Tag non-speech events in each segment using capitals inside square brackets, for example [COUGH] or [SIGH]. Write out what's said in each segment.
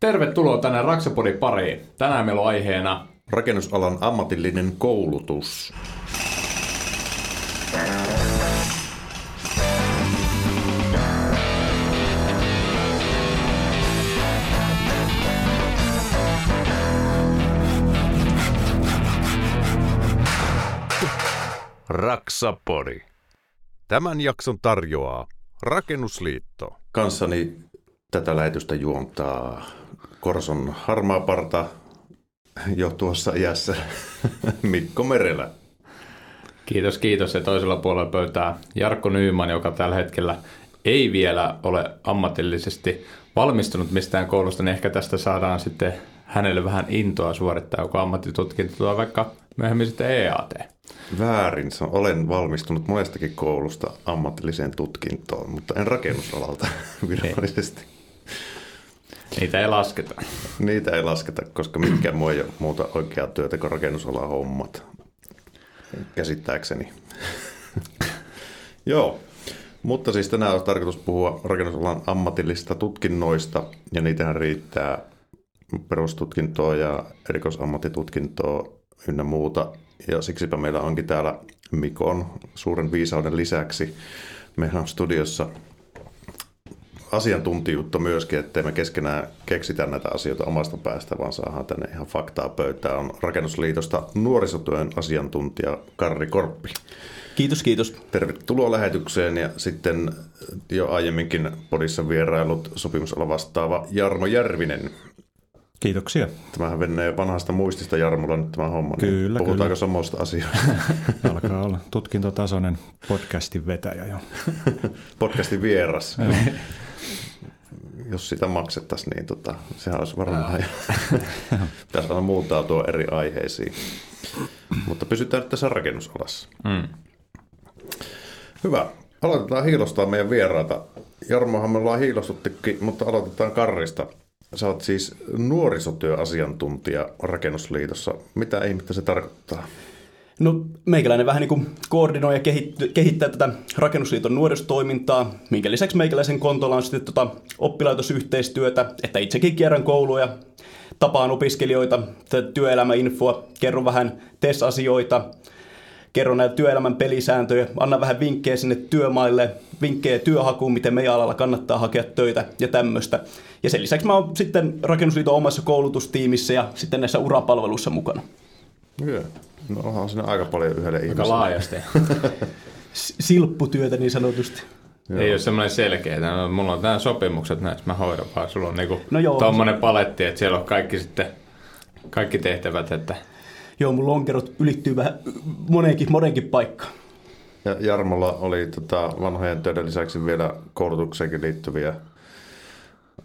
Tervetuloa tänne Raksapodin pariin. Tänään meillä on aiheena Rakennusalan ammatillinen koulutus. Raksapodi. Tämän jakson tarjoaa Rakennusliitto. Kanssani tätä lähetystä juontaa Korson harmaa parta jo tuossa iässä [LAUGHS] Mikko Merelä. Kiitos, kiitos. Ja toisella puolella pöytää Jarkko Nyyman, joka tällä hetkellä ei vielä ole ammatillisesti valmistunut mistään koulusta, niin ehkä tästä saadaan sitten hänelle vähän intoa suorittaa joko ammattitutkinto tai vaikka myöhemmin sitten EAT. Väärin, olen valmistunut monestakin koulusta ammatilliseen tutkintoon, mutta en rakennusalalta [LAUGHS] virallisesti. Niitä ei lasketa. Niitä ei lasketa, koska mikään muu ei ole muuta oikeaa työtä kuin rakennusalan hommat, käsittääkseni. Joo, mutta siis tänään on tarkoitus puhua rakennusalan ammatillisista tutkinnoista, ja niitähän riittää perustutkintoa ja erikoisammattitutkintoa ynnä muuta. Ja siksipä meillä onkin täällä Mikon suuren viisauden lisäksi. Meillä on studiossa asiantuntijuutta myöskin, ettei me keskenään keksitä näitä asioita omasta päästä, vaan saadaan tänne ihan faktaa pöytään. On Rakennusliitosta nuorisotyön asiantuntija Karri Korppi. Kiitos, kiitos. Tervetuloa lähetykseen ja sitten jo aiemminkin podissa vierailut sopimusala vastaava Jarmo Järvinen. Kiitoksia. Tämähän venee vanhasta muistista Jarmulla nyt tämä homma. Niin kyllä, Puhutaanko kyllä. samoista asioista? [LAUGHS] Alkaa olla tutkintotasoinen podcastin vetäjä jo. Podcastin vieras. Jos sitä maksettaisiin, niin tota, sehän olisi varmaan [LAUGHS] Pitäisi aina muuntautua eri aiheisiin. Mutta pysytään nyt tässä rakennusalassa. Mm. Hyvä. Aloitetaan hiilostaa meidän vieraita. Jarmohan me ollaan hiilostuttikin, mutta aloitetaan Karrista. Sä oot siis nuorisotyöasiantuntija Rakennusliitossa. Mitä ihmettä se tarkoittaa? No meikäläinen vähän niin kuin koordinoi ja kehittää tätä Rakennusliiton nuorisotoimintaa, minkä lisäksi meikäläisen kontolla on sitten tota oppilaitosyhteistyötä, että itsekin kierrän kouluja, tapaan opiskelijoita, työelämäinfoa, kerron vähän TES-asioita, kerron näitä työelämän pelisääntöjä, annan vähän vinkkejä sinne työmaille, vinkkejä työhakuun, miten meidän alalla kannattaa hakea töitä ja tämmöistä. Ja sen lisäksi mä oon sitten Rakennusliiton omassa koulutustiimissä ja sitten näissä urapalveluissa mukana. Joo. No onhan siinä aika paljon yhdelle Aika ihmiselle. laajasti. S- Silpputyötä niin sanotusti. Ei ole semmoinen selkeä. No, Mulla on nämä sopimukset näistä, mä hoidan vaan. Sulla on niinku No joo. tommonen paletti, että siellä on kaikki sitten, kaikki tehtävät, että Joo, mun lonkerot ylittyy vähän moneenkin, moneenkin paikkaan. Ja Jarmolla oli tota, vanhojen töiden lisäksi vielä koulutukseenkin liittyviä,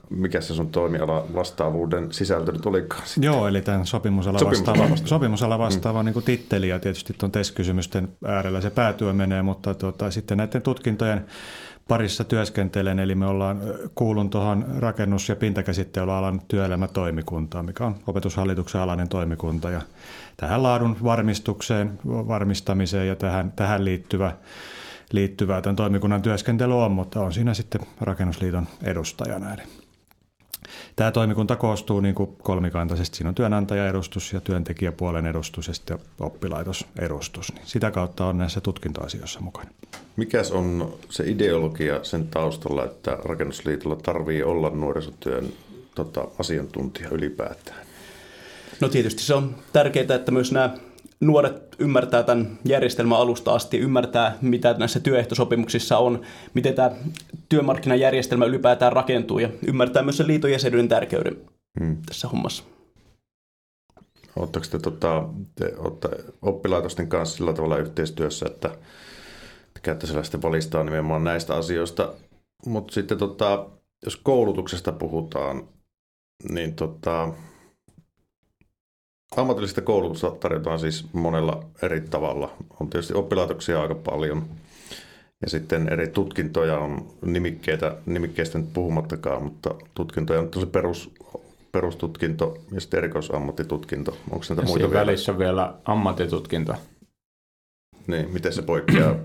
mikä se sun toimiala vastaavuuden sisältö nyt olikaan sitten? Joo, eli tämän sopimusala vastaava, sopimusala vastaava mm. niin titteli ja tietysti tuon TES-kysymysten äärellä se päätyö menee, mutta tota, sitten näiden tutkintojen parissa työskentelen, eli me ollaan kuulun tuohon rakennus- ja pintakäsittelyalan työelämätoimikuntaan, mikä on opetushallituksen alainen toimikunta ja tähän laadun varmistukseen, varmistamiseen ja tähän, tähän liittyvä liittyvää tämän toimikunnan työskentely on, mutta on siinä sitten rakennusliiton edustajana. Eli Tämä toimikunta koostuu niin kuin kolmikantaisesti. Siinä on työnantajaedustus ja työntekijäpuolen edustus ja sitten oppilaitosedustus. Niin sitä kautta on näissä tutkintoasioissa mukana. Mikäs on se ideologia sen taustalla, että Rakennusliitolla tarvii olla nuorisotyön tota, asiantuntija ylipäätään? No tietysti se on tärkeää, että myös nämä nuoret ymmärtää tämän järjestelmän alusta asti, ymmärtää mitä näissä työehtosopimuksissa on, miten tämä työmarkkinajärjestelmä ylipäätään rakentuu ja ymmärtää myös sen liiton jäsenyyden tärkeyden Hmm. tässä hommassa. Oletteko te, tota, te ootte oppilaitosten kanssa sillä tavalla yhteistyössä, että te käytte siellä sitten valistaa nimenomaan näistä asioista. Mutta sitten tota, jos koulutuksesta puhutaan, niin tota, ammatillista koulutusta tarjotaan siis monella eri tavalla. On tietysti oppilaitoksia aika paljon ja sitten eri tutkintoja on nimikkeitä, nimikkeistä nyt puhumattakaan, mutta tutkintoja on tosi perus, perustutkinto ja sitten erikoisammattitutkinto. Onko näitä ja muita vielä? välissä on vielä ammattitutkinto. Niin, miten se poikkeaa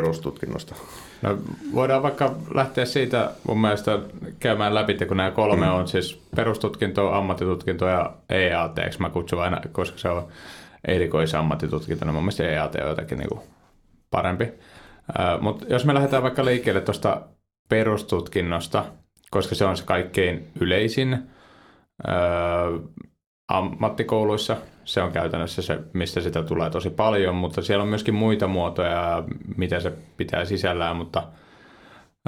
perustutkinnosta? No, voidaan vaikka lähteä siitä mun mielestä käymään läpi, kun nämä kolme mm. on siis perustutkinto, ammattitutkinto ja EAT, eikö mä kutsun aina, koska se on erikoisammattitutkinto, niin mun mielestä EAT on jotenkin niin kuin parempi. Mutta jos me lähdetään vaikka liikkeelle tuosta perustutkinnosta, koska se on se kaikkein yleisin ammattikouluissa, se on käytännössä se, mistä sitä tulee tosi paljon, mutta siellä on myöskin muita muotoja, mitä se pitää sisällään, mutta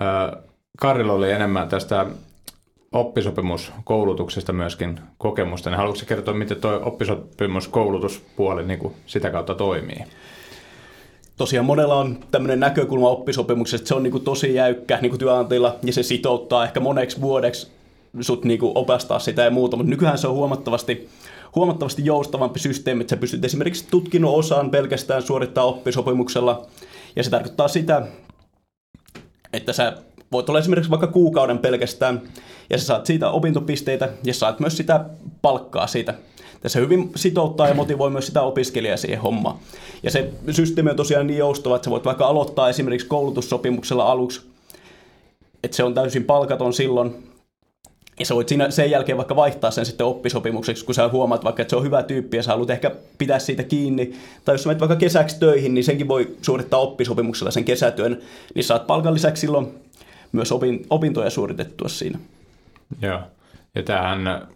uh, Karilla oli enemmän tästä oppisopimuskoulutuksesta myöskin kokemusta, niin haluatko kertoa, miten tuo oppisopimuskoulutuspuoli niin kuin sitä kautta toimii? tosiaan monella on tämmöinen näkökulma oppisopimuksesta, että se on niin kuin tosi jäykkä niin kuin työnantajilla ja se sitouttaa ehkä moneksi vuodeksi sut niin kuin opastaa sitä ja muuta, mutta nykyään se on huomattavasti, huomattavasti joustavampi systeemi, että sä pystyt esimerkiksi tutkinnon osaan pelkästään suorittaa oppisopimuksella ja se tarkoittaa sitä, että sä voit olla esimerkiksi vaikka kuukauden pelkästään ja sä saat siitä opintopisteitä ja saat myös sitä palkkaa siitä tässä hyvin sitouttaa ja motivoi myös sitä opiskelijaa siihen hommaan. Ja se systeemi on tosiaan niin joustava, että sä voit vaikka aloittaa esimerkiksi koulutussopimuksella aluksi, että se on täysin palkaton silloin, ja sä voit siinä sen jälkeen vaikka vaihtaa sen sitten oppisopimukseksi, kun sä huomaat vaikka, että se on hyvä tyyppi ja sä haluat ehkä pitää siitä kiinni. Tai jos sä menet vaikka kesäksi töihin, niin senkin voi suorittaa oppisopimuksella sen kesätyön, niin saat palkan lisäksi silloin myös opintoja suoritettua siinä. Joo, ja tämähän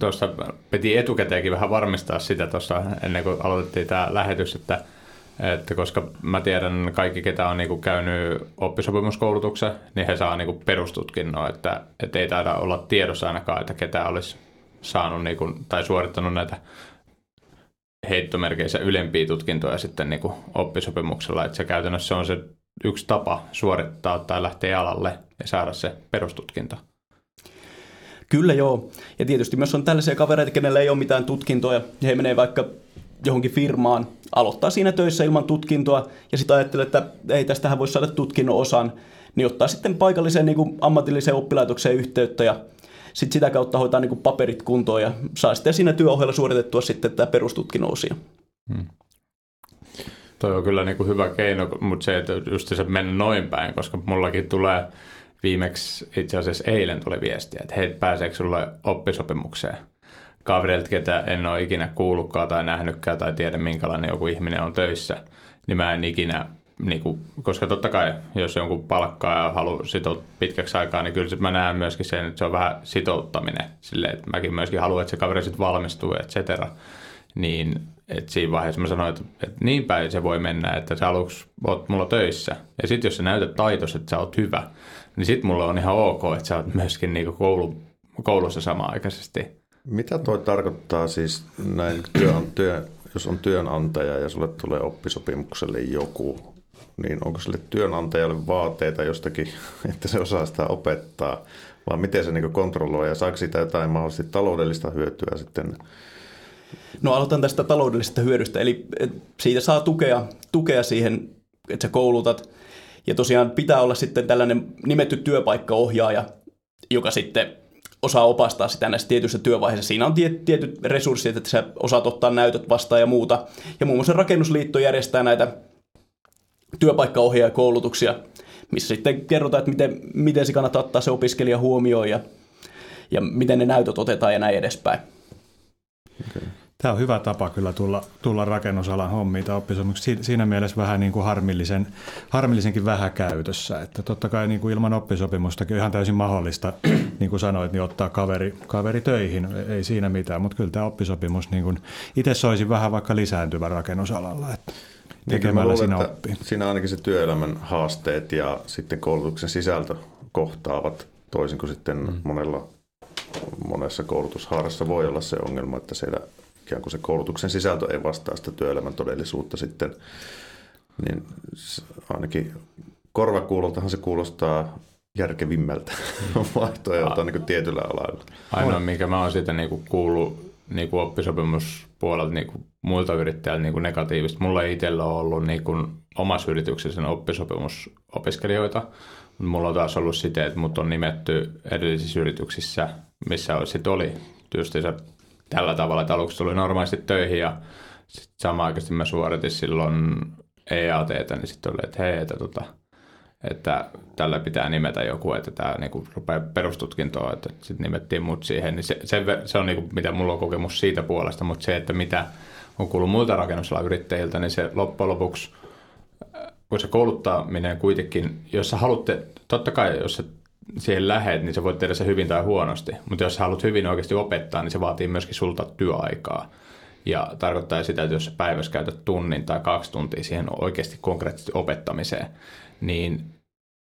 tuossa piti etukäteenkin vähän varmistaa sitä tuossa ennen kuin aloitettiin tämä lähetys, että, että koska mä tiedän kaikki, ketä on niinku käynyt oppisopimuskoulutuksen, niin he saa niinku perustutkinnon, että, että ei taida olla tiedossa ainakaan, että ketä olisi saanut niinku, tai suorittanut näitä heittomerkeissä ylempiä tutkintoja sitten niinku oppisopimuksella, että se käytännössä on se yksi tapa suorittaa tai lähteä alalle ja saada se perustutkinto. Kyllä joo. Ja tietysti myös on tällaisia kavereita, kenellä ei ole mitään tutkintoja, ja he menee vaikka johonkin firmaan, aloittaa siinä töissä ilman tutkintoa, ja sitten ajattelee, että ei tästähän voi saada tutkinnon osan, niin ottaa sitten paikalliseen niin kuin ammatilliseen oppilaitokseen yhteyttä, ja sitten sitä kautta hoitaa niin kuin paperit kuntoon, ja saa sitten siinä työohjelma suoritettua sitten tämä perustutkinnon osia. Hmm. Toi on kyllä niin kuin hyvä keino, mutta se, että just se mennä noin päin, koska mullakin tulee viimeksi itse asiassa eilen tuli viestiä, että hei, pääseekö sulle oppisopimukseen? Kaverilta, ketä en ole ikinä kuullutkaan tai nähnytkään tai tiedä minkälainen joku ihminen on töissä, niin mä en ikinä, niin kuin, koska totta kai jos jonkun palkkaa ja haluaa sitoa pitkäksi aikaa, niin kyllä mä näen myöskin sen, että se on vähän sitouttaminen silleen, että mäkin myöskin haluan, että se kaveri sitten valmistuu, et cetera. Niin että siinä vaiheessa mä sanoin, että, että niin päin se voi mennä, että sä aluksi oot mulla töissä. Ja sitten jos sä näytät taitos, että sä oot hyvä, niin sitten mulla on ihan ok, että sä oot myöskin niinku koulu, koulussa samaaikaisesti. Mitä toi tarkoittaa siis näin, työ, työ, jos on työnantaja ja sulle tulee oppisopimukselle joku, niin onko sille työnantajalle vaateita jostakin, että se osaa sitä opettaa, vai miten se niinku kontrolloi ja saako siitä jotain mahdollisesti taloudellista hyötyä sitten? No aloitan tästä taloudellisesta hyödystä, eli siitä saa tukea, tukea siihen, että sä koulutat. Ja tosiaan pitää olla sitten tällainen nimetty työpaikkaohjaaja, joka sitten osaa opastaa sitä näissä tietyissä työvaiheissa. Siinä on tietyt resurssit, että sä osaat ottaa näytöt vastaan ja muuta. Ja muun muassa Rakennusliitto järjestää näitä työpaikkaohjaajakoulutuksia, missä sitten kerrotaan, että miten, miten se kannattaa ottaa se opiskelija huomioon ja, ja miten ne näytöt otetaan ja näin edespäin. Okay. Tämä on hyvä tapa kyllä tulla, tulla rakennusalan hommiin tai oppisopimuksessa. Siinä mielessä vähän niin kuin harmillisen, harmillisenkin vähäkäytössä. Että totta kai niin kuin ilman oppisopimustakin on ihan täysin mahdollista, [CLEARS THROAT] niin kuin sanoit, niin ottaa kaveri, kaveri töihin. Ei siinä mitään, mutta kyllä tämä oppisopimus niin kuin itse soisi vähän vaikka lisääntyvä rakennusalalla. Että niin, tekemällä niin, siinä oppii. Siinä ainakin se työelämän haasteet ja sitten koulutuksen sisältö kohtaavat toisin kuin sitten mm. monella monessa koulutushaarassa voi olla se ongelma, että siellä ikään kuin se koulutuksen sisältö ei vastaa sitä työelämän todellisuutta sitten, niin ainakin korvakuuloltahan se kuulostaa järkevimmältä [LAUGHS] vaihtoehdolta niin tietyllä alalla. Ainoa, mikä mä oon siitä niin kuullut niin kuin oppisopimuspuolelta niin kuin muilta yrittäjiltä niin kuin negatiivista. Mulla ei itsellä ole ollut niin kuin omassa yrityksessä oppisopimusopiskelijoita, mutta mulla on taas ollut sitä, että mut on nimetty edellisissä yrityksissä, missä sitten oli tietysti se tällä tavalla, että aluksi tuli normaalisti töihin ja sitten samaan aikaan mä suoritin silloin EAT, niin sitten oli, että hei, että, tota, että tällä pitää nimetä joku, että tämä niinku rupeaa perustutkintoa, että sitten nimettiin mut siihen, niin se, se, se on niinku, mitä mulla on kokemus siitä puolesta, mutta se, että mitä on kuullut muilta rakennusalan yrittäjiltä, niin se loppujen lopuksi, kun se kouluttaminen kuitenkin, jos sä haluatte, totta kai jos sä siihen lähet, niin sä voit tehdä se hyvin tai huonosti, mutta jos sä haluat hyvin oikeasti opettaa, niin se vaatii myöskin sulta työaikaa. Ja tarkoittaa sitä, että jos sä päivässä käytät tunnin tai kaksi tuntia siihen oikeasti konkreettisesti opettamiseen, niin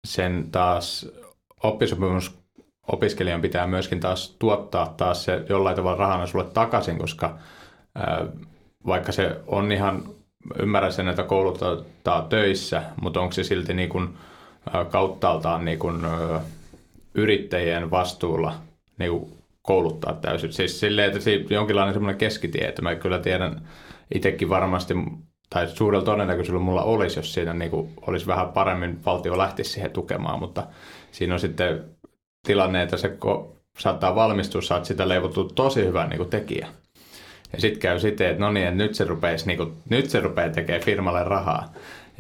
sen taas oppisopimus opiskelijan pitää myöskin taas tuottaa taas se jollain tavalla rahana sulle takaisin, koska ää, vaikka se on ihan, ymmärrän sen, että kouluttaa töissä, mutta onko se silti niin kuin, kauttaaltaan niin kuin, ää, yrittäjien vastuulla niin kuin kouluttaa täysin. Siis silleen, että se jonkinlainen semmoinen keskitie, että mä kyllä tiedän itsekin varmasti, tai suurella todennäköisyydellä mulla olisi, jos siinä niin kuin olisi vähän paremmin valtio lähtisi siihen tukemaan, mutta siinä on sitten tilanne, että se saattaa valmistua, saat sitä leivottua tosi hyvän niin kuin tekijä. Ja sitten käy sitten, että no niin, että nyt se, niin kuin, nyt se rupeaa tekemään firmalle rahaa.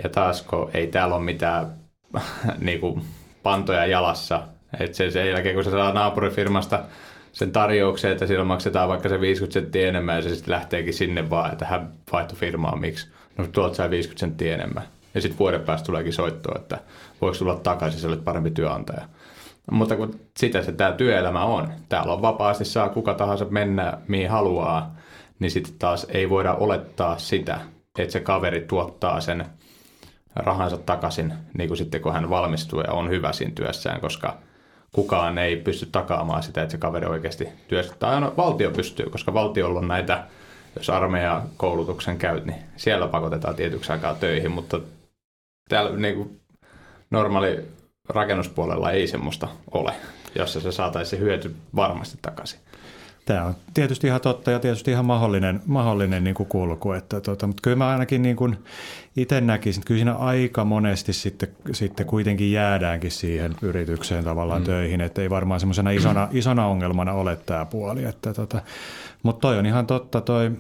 Ja taas kun ei täällä ole mitään [LAUGHS] niin kuin, pantoja jalassa, että se, sen jälkeen kun se saa naapurifirmasta sen tarjouksen, että sillä maksetaan vaikka se 50 senttiä enemmän ja se sitten lähteekin sinne vaan, että hän vaihtoi firmaa, miksi? No tuolta sai 50 senttiä enemmän. Ja sitten vuoden päästä tuleekin soitto, että voiko tulla takaisin, se olet parempi työnantaja. Mutta kun sitä se tämä työelämä on. Täällä on vapaasti saa kuka tahansa mennä mihin haluaa, niin sitten taas ei voida olettaa sitä, että se kaveri tuottaa sen rahansa takaisin, niin kuin sitten kun hän valmistuu ja on hyvä siinä työssään, koska kukaan ei pysty takaamaan sitä, että se kaveri oikeasti työskentää. Aina valtio pystyy, koska valtiolla on näitä, jos armeija koulutuksen käyt, niin siellä pakotetaan tietyksi aikaa töihin, mutta täällä niin kuin normaali rakennuspuolella ei semmoista ole, jossa se saataisiin hyöty varmasti takaisin. Tämä on tietysti ihan totta ja tietysti ihan mahdollinen, mahdollinen niin kuin kulku, että tota, mutta kyllä mä ainakin niin kuin itse näkisin, että kyllä siinä aika monesti sitten, sitten kuitenkin jäädäänkin siihen yritykseen tavallaan mm. töihin, että ei varmaan semmoisena isona, isona ongelmana ole tämä puoli, että tota, mutta toi on ihan totta, toi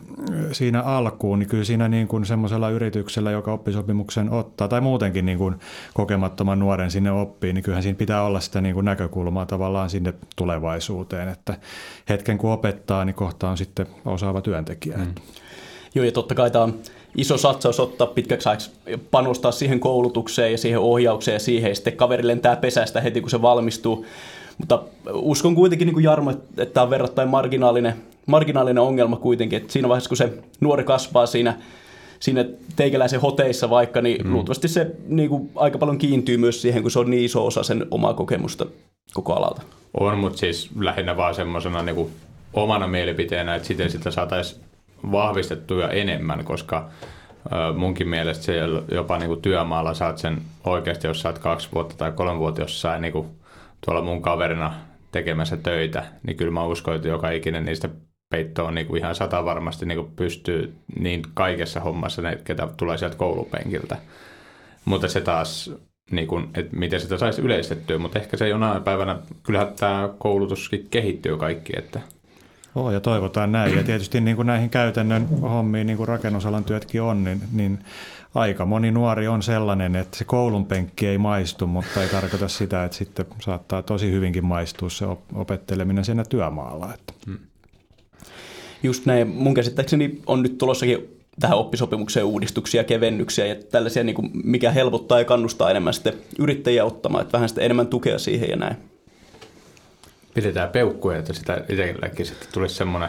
siinä alkuun, niin kyllä siinä niin kuin semmoisella yrityksellä, joka oppisopimuksen ottaa, tai muutenkin niin kuin kokemattoman nuoren sinne oppii, niin kyllähän siinä pitää olla sitä niin kuin näkökulmaa tavallaan sinne tulevaisuuteen, että hetken kun opettaa, niin kohta on sitten osaava työntekijä. Mm. Joo, ja totta kai tämä on iso satsaus ottaa pitkäksi ajaksi, panostaa siihen koulutukseen ja siihen ohjaukseen ja siihen, ja sitten kaveri lentää pesästä heti, kun se valmistuu. Mutta uskon kuitenkin, niin kuin Jarmo, että tämä on verrattain marginaalinen, marginaalinen ongelma kuitenkin, että siinä vaiheessa, kun se nuori kasvaa siinä, siinä teikäläisen hoteissa vaikka, niin mm. luultavasti se niin kuin, aika paljon kiintyy myös siihen, kun se on niin iso osa sen omaa kokemusta koko alalta. On, mutta siis lähinnä vaan semmoisena niin omana mielipiteenä, että siten sitä saataisiin vahvistettuja enemmän, koska munkin mielestä se jopa niin kuin työmaalla saat sen oikeasti, jos saat kaksi vuotta tai kolme vuotta jossain niin kuin tuolla mun kaverina tekemässä töitä, niin kyllä mä uskon, että joka ikinen niistä peittoon niin kuin ihan sata varmasti niin kuin pystyy niin kaikessa hommassa, ne, ketä tulee sieltä koulupenkiltä. Mutta se taas, niin kuin, että miten sitä saisi yleistettyä, mutta ehkä se jonain päivänä, kyllähän tämä koulutuskin kehittyy kaikki, että Oh, ja toivotaan näin. Ja tietysti niin kuin näihin käytännön hommiin, niin kuin rakennusalan työtkin on, niin, niin aika moni nuori on sellainen, että se koulun penkki ei maistu, mutta ei tarkoita sitä, että sitten saattaa tosi hyvinkin maistua se opetteleminen siinä työmaalla. Että. Hmm. Just näin. Mun käsittääkseni on nyt tulossakin tähän oppisopimukseen uudistuksia, kevennyksiä ja tällaisia, niin kuin mikä helpottaa ja kannustaa enemmän sitten yrittäjiä ottamaan, että vähän sitten enemmän tukea siihen ja näin. Pidetään peukkuja, että sitä itsellekin sitten tulisi semmoinen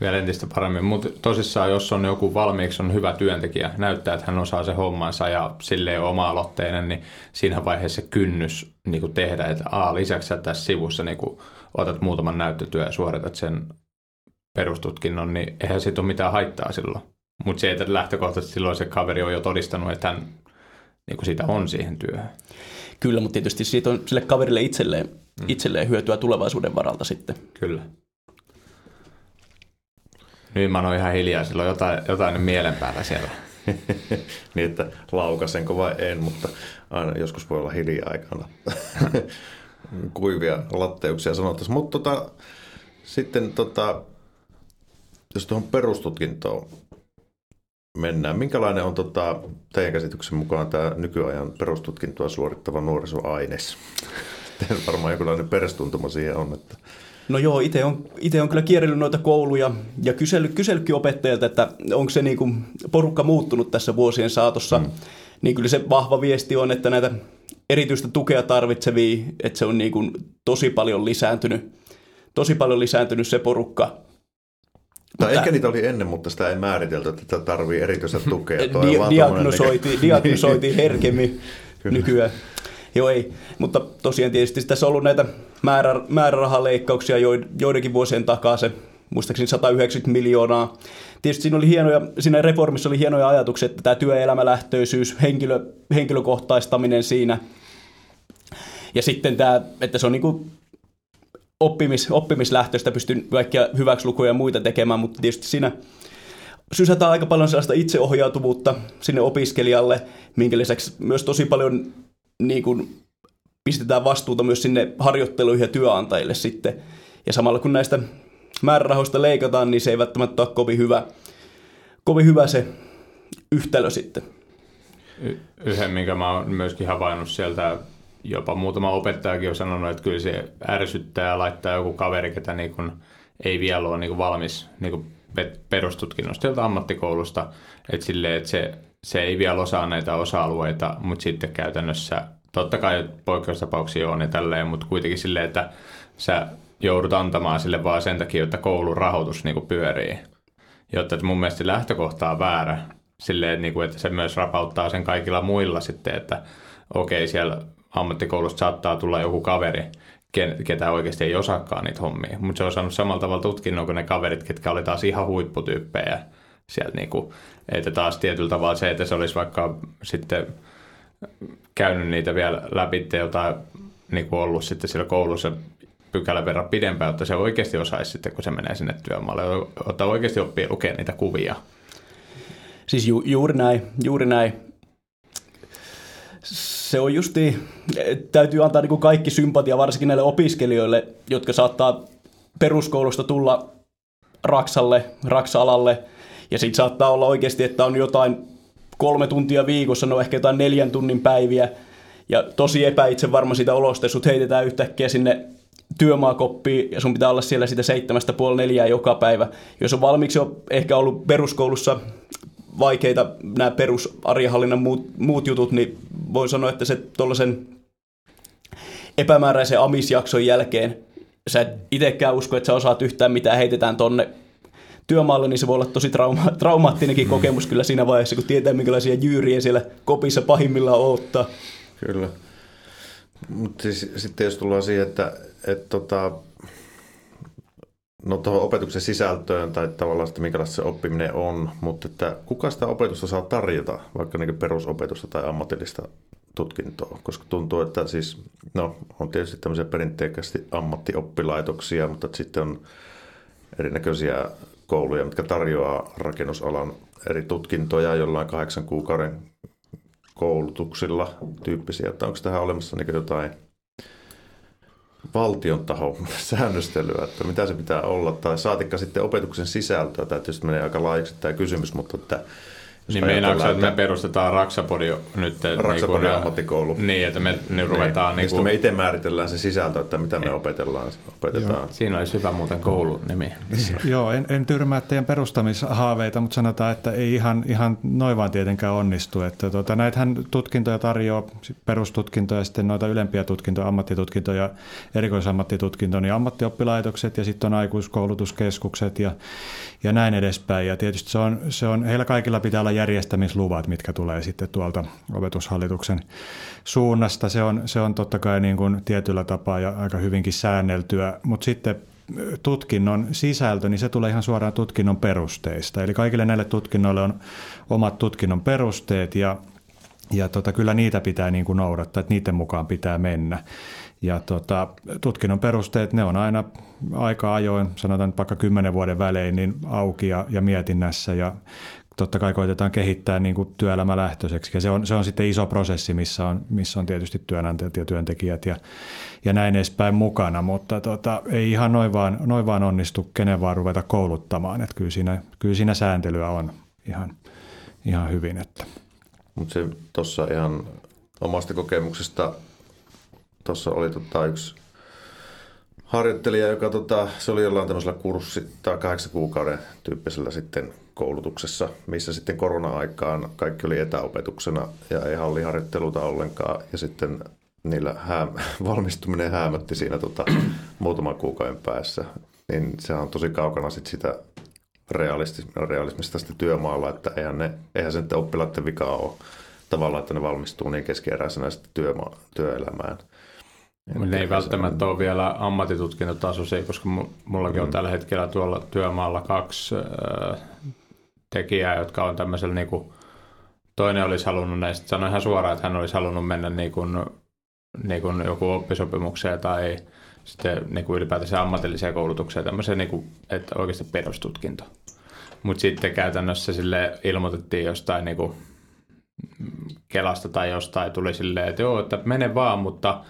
vielä entistä paremmin. Mutta tosissaan, jos on joku valmiiksi on hyvä työntekijä, näyttää, että hän osaa se hommansa ja silleen oma-aloitteinen, niin siinä vaiheessa kynnys niin kuin tehdä, että a, lisäksi sä tässä sivussa niin kuin otat muutaman näyttötyö ja suoritat sen perustutkinnon, niin eihän siitä ole mitään haittaa silloin. Mutta se, että lähtökohtaisesti silloin se kaveri on jo todistanut, että hän niin kuin siitä on siihen työhön. Kyllä, mutta tietysti siitä on sille kaverille itselleen, mm. itselleen hyötyä tulevaisuuden varalta sitten. Kyllä. Nyt mä oon ihan hiljaa, sillä on jotain, jotain mielen päällä siellä. [LAUGHS] niin, että laukasenko vai en, mutta aina joskus voi olla hiljaa aikana. [LAUGHS] Kuivia latteuksia sanottaisiin. Mutta tota, sitten tota, jos tuohon perustutkintoon mennään. Minkälainen on tota, teidän käsityksen mukaan tämä nykyajan perustutkintoa suorittava nuorisoaines? Teillä [LAUGHS] varmaan jonkinlainen perustuntuma siihen on. Että... No joo, itse on, ite on kyllä kierrellyt noita kouluja ja kysellyt, kysellytkin opettajilta, että onko se niin kuin porukka muuttunut tässä vuosien saatossa. Mm. Niin kyllä se vahva viesti on, että näitä erityistä tukea tarvitsevia, että se on niin kuin tosi paljon lisääntynyt, tosi paljon lisääntynyt se porukka. Tai mutta, ehkä niitä oli ennen, mutta sitä ei määritelty, että tätä tarvii erityistä tukea. [LAUGHS] Di- diagnosoitiin, [LAUGHS] niin diagnosoitiin herkemmin nykyään. Joo ei, mutta tosiaan tietysti tässä on ollut näitä määrä, määrärahaleikkauksia joidenkin vuosien takaa se muistaakseni 190 miljoonaa. Tietysti siinä, oli hienoja, siinä reformissa oli hienoja ajatuksia, että tämä työelämälähtöisyys, henkilö, henkilökohtaistaminen siinä. Ja sitten tämä, että se on niin kuin oppimis, oppimislähtöistä, pystyn kaikkia hyväksilukuja ja muita tekemään, mutta tietysti siinä sysätään aika paljon sellaista itseohjautuvuutta sinne opiskelijalle, minkä lisäksi myös tosi paljon niin kuin, pistetään vastuuta myös sinne harjoitteluihin ja työnantajille sitten. Ja samalla kun näistä määrärahoista leikataan, niin se ei välttämättä ole kovin hyvä, kovin hyvä se yhtälö sitten. Y- yhden, minkä mä oon myöskin havainnut sieltä, jopa muutama opettajakin on sanonut, että kyllä se ärsyttää ja laittaa joku kaveri, ketä niin kun ei vielä ole niin valmis niin perustutkinnosta sieltä ammattikoulusta, että, silleen, että se, se ei vielä osaa näitä osa-alueita, mutta sitten käytännössä, totta kai poikkeustapauksia on ja tälleen, mutta kuitenkin silleen, että sä joudut antamaan sille vaan sen takia, että koulun rahoitus niin kuin pyörii. Jotta että mun mielestä lähtökohta on väärä. Silleen, niin kuin, että se myös rapauttaa sen kaikilla muilla sitten, että okei, siellä ammattikoulusta saattaa tulla joku kaveri, ketä oikeasti ei osaakaan niitä hommia. Mutta se on saanut samalla tavalla tutkinnon kuin ne kaverit, ketkä oli taas ihan huipputyyppejä. Sieltä kuin, että taas tietyllä tavalla se, että se olisi vaikka sitten käynyt niitä vielä läpi jotain niin kuin ollut sitten siellä koulussa pykälän verran pidempään, että se oikeasti osaisi sitten, kun se menee sinne työmaalle, ottaa oikeasti oppia lukea niitä kuvia. Siis ju, juuri näin, juuri näin. Se on justi, täytyy antaa niin kaikki sympatia varsinkin näille opiskelijoille, jotka saattaa peruskoulusta tulla Raksalle, Raksa-alalle, ja sitten saattaa olla oikeasti, että on jotain kolme tuntia viikossa, no ehkä jotain neljän tunnin päiviä, ja tosi epäitse varma siitä olosta, jos sut heitetään yhtäkkiä sinne työmaakoppi ja sun pitää olla siellä sitä seitsemästä puoli neljää joka päivä. Jos on valmiiksi jo ehkä ollut peruskoulussa vaikeita nämä perus muut, muut jutut, niin voin sanoa, että se tuollaisen epämääräisen amisjakson jälkeen sä et itsekään usko, että sä osaat yhtään mitään, heitetään tonne työmaalle, niin se voi olla tosi trauma- traumaattinenkin mm. kokemus kyllä siinä vaiheessa, kun tietää, minkälaisia jyyriä siellä kopissa pahimmillaan odottaa. Kyllä. Mutta siis, sitten jos tullaan siihen, että, että tota, no tuohon opetuksen sisältöön tai tavallaan sitä, minkälaista se oppiminen on, mutta että kuka sitä opetusta saa tarjota, vaikka niin perusopetusta tai ammatillista tutkintoa, koska tuntuu, että siis, no on tietysti tämmöisiä perinteikästi ammattioppilaitoksia, mutta sitten on erinäköisiä kouluja, mitkä tarjoaa rakennusalan eri tutkintoja jollain kahdeksan kuukauden koulutuksilla tyyppisiä, että onko tähän olemassa niin jotain valtion taho [LAUGHS] säännöstelyä, että mitä se pitää olla, tai saatikka sitten opetuksen sisältöä, tämä tietysti menee aika laajaksi tämä kysymys, mutta että niin meinaatko, että me perustetaan Raksapodi nyt? Raksapodi niin ammattikoulu. Niin, että me niin ruvetaan... Niin, niin kuin... me itse määritellään se sisältö, että mitä me opetellaan. opetetaan. Joo. Siinä olisi hyvä muuten koulun nimi. Joo, en, en tyrmää teidän perustamishaaveita, mutta sanotaan, että ei ihan, ihan noin vaan tietenkään onnistu. Että tuota, näitähän tutkintoja tarjoaa, perustutkintoja ja sitten noita ylempiä tutkintoja, ammattitutkintoja, erikoisammattitutkintoja, niin ammattioppilaitokset ja sitten on aikuiskoulutuskeskukset ja, ja näin edespäin. Ja tietysti se on, se on, heillä kaikilla pitää olla järjestämisluvat, mitkä tulee sitten tuolta opetushallituksen suunnasta. Se on, se on totta kai niin kuin tietyllä tapaa ja aika hyvinkin säänneltyä, mutta sitten tutkinnon sisältö, niin se tulee ihan suoraan tutkinnon perusteista. Eli kaikille näille tutkinnoille on omat tutkinnon perusteet ja, ja tota, kyllä niitä pitää niin kuin noudattaa, että niiden mukaan pitää mennä. Ja tota, tutkinnon perusteet, ne on aina aika ajoin, sanotaan vaikka kymmenen vuoden välein, niin auki ja, ja mietinnässä ja totta kai koitetaan kehittää niin kuin työelämälähtöiseksi. Ja se on, se on sitten iso prosessi, missä on, missä on tietysti työnantajat ja työntekijät ja, ja näin edespäin mukana, mutta tota, ei ihan noin vaan, noin vaan onnistu kenen vaan ruveta kouluttamaan. Että kyllä, siinä, kyllä siinä sääntelyä on ihan. ihan hyvin. Että. Mutta se tuossa ihan omasta kokemuksesta, tuossa oli tota yksi harjoittelija, joka tota, se oli jollain tämmöisellä kurssi tai kahdeksan kuukauden tyyppisellä sitten koulutuksessa, missä sitten korona-aikaan kaikki oli etäopetuksena ja ei halliharjoitteluta ollenkaan. Ja sitten niillä hää, [LAUGHS] valmistuminen häämötti siinä tota, [CLEARS THROAT] muutaman kuukauden päässä. Niin se on tosi kaukana sit sitä realismista sitten työmaalla, että eihän, ne, eihän se nyt oppilaiden vika ole tavallaan, että ne valmistuu niin keskeeräisenä sitten työma- työelämään. Mutta ne ei välttämättä ole vielä ammattitutkintotasoisia, koska mullakin mm. on tällä hetkellä tuolla työmaalla kaksi äh, tekijää, jotka on tämmöisellä niin kuin, toinen olisi halunnut näistä, sanoi ihan suoraan, että hän olisi halunnut mennä niin kuin, niin kuin joku oppisopimukseen tai sitten niin kuin ylipäätänsä ammatilliseen koulutukseen, tämmöiseen, niin kuin, että oikeasti perustutkinto. Mutta sitten käytännössä sille ilmoitettiin jostain niin kuin, Kelasta tai jostain, tuli silleen, että joo, että mene vaan, mutta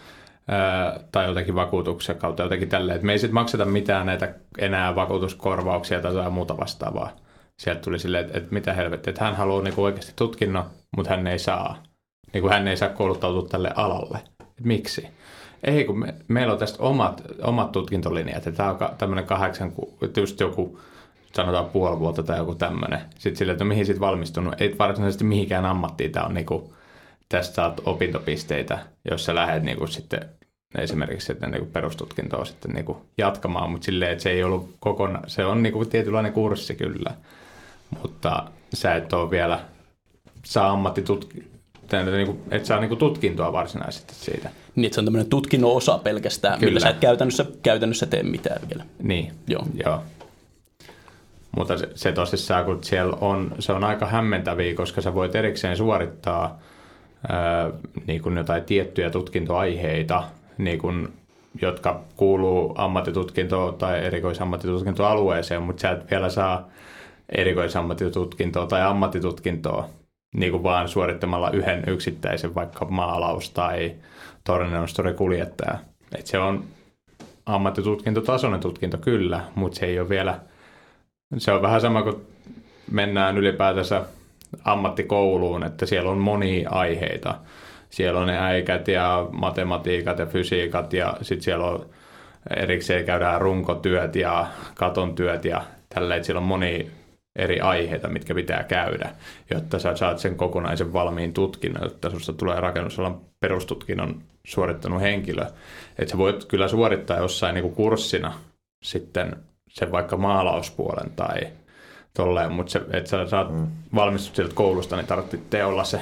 tai jotenkin vakuutuksen kautta jotenkin tälleen, että me ei sitten makseta mitään näitä enää vakuutuskorvauksia tai jotain muuta vastaavaa. Sieltä tuli silleen, että, että mitä helvettiä, että hän haluaa niin kuin oikeasti tutkinnon, mutta hän ei saa. Niin kuin hän ei saa kouluttautua tälle alalle. Et miksi? Ei, kun me, meillä on tästä omat, omat tutkintolinjat, että tämä on tämmöinen kahdeksan, just joku sanotaan puoli vuotta tai joku tämmöinen. Sitten silleen, että mihin sitten valmistunut, ei varsinaisesti mihinkään ammattiin, tämä on niinku, tästä saat opintopisteitä, jos sä lähdet niinku sitten esimerkiksi sitten niinku perustutkintoa sitten niinku jatkamaan, mutta silleen, että se ei ollut kokonaan, se on niinku tietynlainen kurssi kyllä, mutta sä et ole vielä, saa ammattitutkintoa, niin et saa niinku tutkintoa varsinaisesti siitä. Niin, että se on tämmöinen tutkinnon osa pelkästään, Kyllä. millä sä et käytännössä, käytännössä tee mitään vielä. Niin, joo. joo. Mutta se, se tosissaan, kun siellä on, se on aika hämmentäviä, koska sä voit erikseen suorittaa ää, niin kuin jotain tiettyjä tutkintoaiheita, niin kuin, jotka kuuluu ammattitutkintoon tai erikoisammattitutkintoalueeseen, mutta sä et vielä saa erikoisammattitutkintoa tai ammattitutkintoa niin kuin vaan suorittamalla yhden yksittäisen vaikka maalaus tai kuljettaja. Et se on ammattitutkintotasoinen tutkinto kyllä, mutta se ei ole vielä – se on vähän sama kuin mennään ylipäätänsä ammattikouluun, että siellä on monia aiheita. Siellä on ne äikät ja matematiikat ja fysiikat ja sitten siellä on erikseen käydään runkotyöt ja katon työt ja tälleen, siellä on moni eri aiheita, mitkä pitää käydä, jotta sä saat sen kokonaisen valmiin tutkinnon, jotta susta tulee rakennusalan perustutkinnon suorittanut henkilö. Että sä voit kyllä suorittaa jossain niin kuin kurssina sitten sen vaikka maalauspuolen tai tolleen, mutta se, että sä saat mm. valmistut sieltä koulusta, niin tarvitsee olla se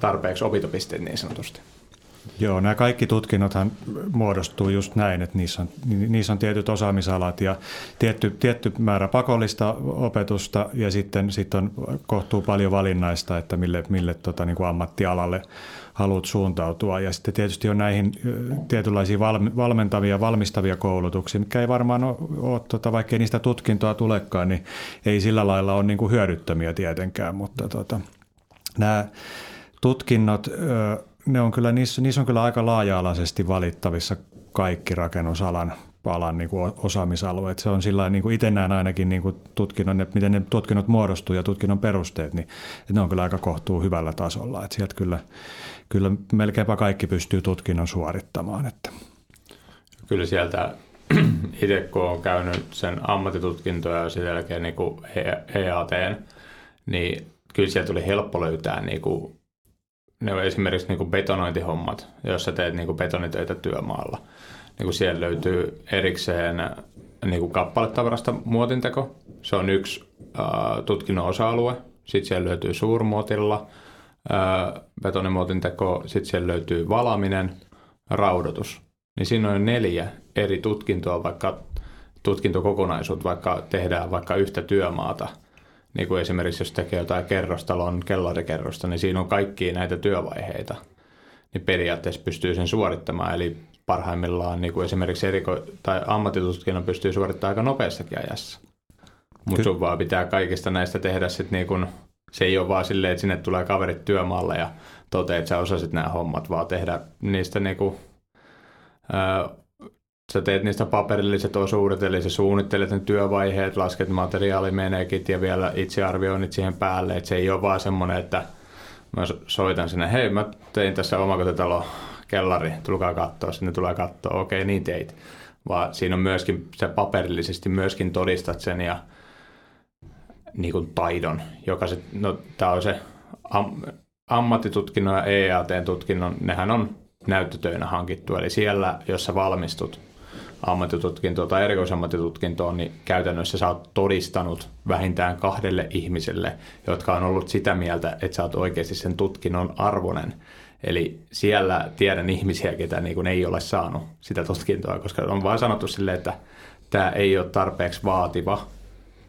tarpeeksi opintopisteet niin sanotusti. Joo, nämä kaikki tutkinnothan muodostuu just näin, että niissä on, niissä on tietyt osaamisalat ja tietty, tietty määrä pakollista opetusta ja sitten, sitten on kohtuu paljon valinnaista, että mille, mille tota, niin kuin ammattialalle haluat suuntautua. Ja sitten tietysti on näihin tietynlaisia valmentavia, valmistavia koulutuksia, mikä ei varmaan ole, ole tota, vaikka ei niistä tutkintoa tulekaan, niin ei sillä lailla ole niin kuin hyödyttömiä tietenkään, mutta tota, nämä tutkinnot, ne on kyllä, niissä, niissä on kyllä aika laaja-alaisesti valittavissa kaikki rakennusalan alan niin kuin osaamisalueet. Se on sillä niin kuin itse näen ainakin niin kuin tutkinnon, että miten ne tutkinnot muodostuu ja tutkinnon perusteet, niin ne on kyllä aika kohtuu hyvällä tasolla. Että sieltä kyllä, kyllä melkeinpä kaikki pystyy tutkinnon suorittamaan. Että. Kyllä sieltä [CLEARS THROAT] itse kun olen käynyt sen ammattitutkintoja ja sen jälkeen niin EAT, niin kyllä sieltä tuli helppo löytää niin kuin, ne on esimerkiksi niin betonointihommat, jos sä teet niin betonitöitä työmaalla – niin kuin siellä löytyy erikseen niin kuin kappaletavarasta muotinteko. Se on yksi äh, tutkinnon osa-alue. Sitten siellä löytyy suurmuotilla äh, betonimuotinteko. Sitten siellä löytyy valaminen, raudotus. Niin siinä on neljä eri tutkintoa, vaikka tutkintokokonaisuut, vaikka tehdään vaikka yhtä työmaata. Niin kuin esimerkiksi jos tekee jotain kerrostalon kellarikerrosta, niin siinä on kaikkia näitä työvaiheita. Niin periaatteessa pystyy sen suorittamaan. Eli parhaimmillaan niin kuin esimerkiksi eriko- tai ammattitutkinnon pystyy suorittamaan aika nopeassakin ajassa. Mutta sun vaan pitää kaikista näistä tehdä sitten niin kuin, se ei ole vaan silleen, että sinne tulee kaverit työmaalle ja toteat, että sä osasit nämä hommat, vaan tehdä niistä niin kuin, ää, sä teet niistä paperilliset osuudet, eli sä suunnittelet ne työvaiheet, lasket materiaalimenekit ja vielä itse arvioinnit siihen päälle, että se ei ole vaan semmoinen, että mä soitan sinne, hei mä tein tässä omakotitalo kellari, tulkaa katsoa, sinne tulee katsoa, okei niin teit. Vaan siinä on myöskin, se paperillisesti myöskin todistat sen ja niin kuin taidon, joka se, no tämä on se am, ammattitutkinnon ja EAT-tutkinnon, nehän on näyttötöinä hankittu, eli siellä, jos sä valmistut ammattitutkintoon tai erikoisammattitutkintoon, niin käytännössä sä oot todistanut vähintään kahdelle ihmiselle, jotka on ollut sitä mieltä, että sä oot oikeasti sen tutkinnon arvonen. Eli siellä tiedän ihmisiä, ketä niin kuin ei ole saanut sitä tutkintoa, koska on vain sanottu silleen, että tämä ei ole tarpeeksi vaativa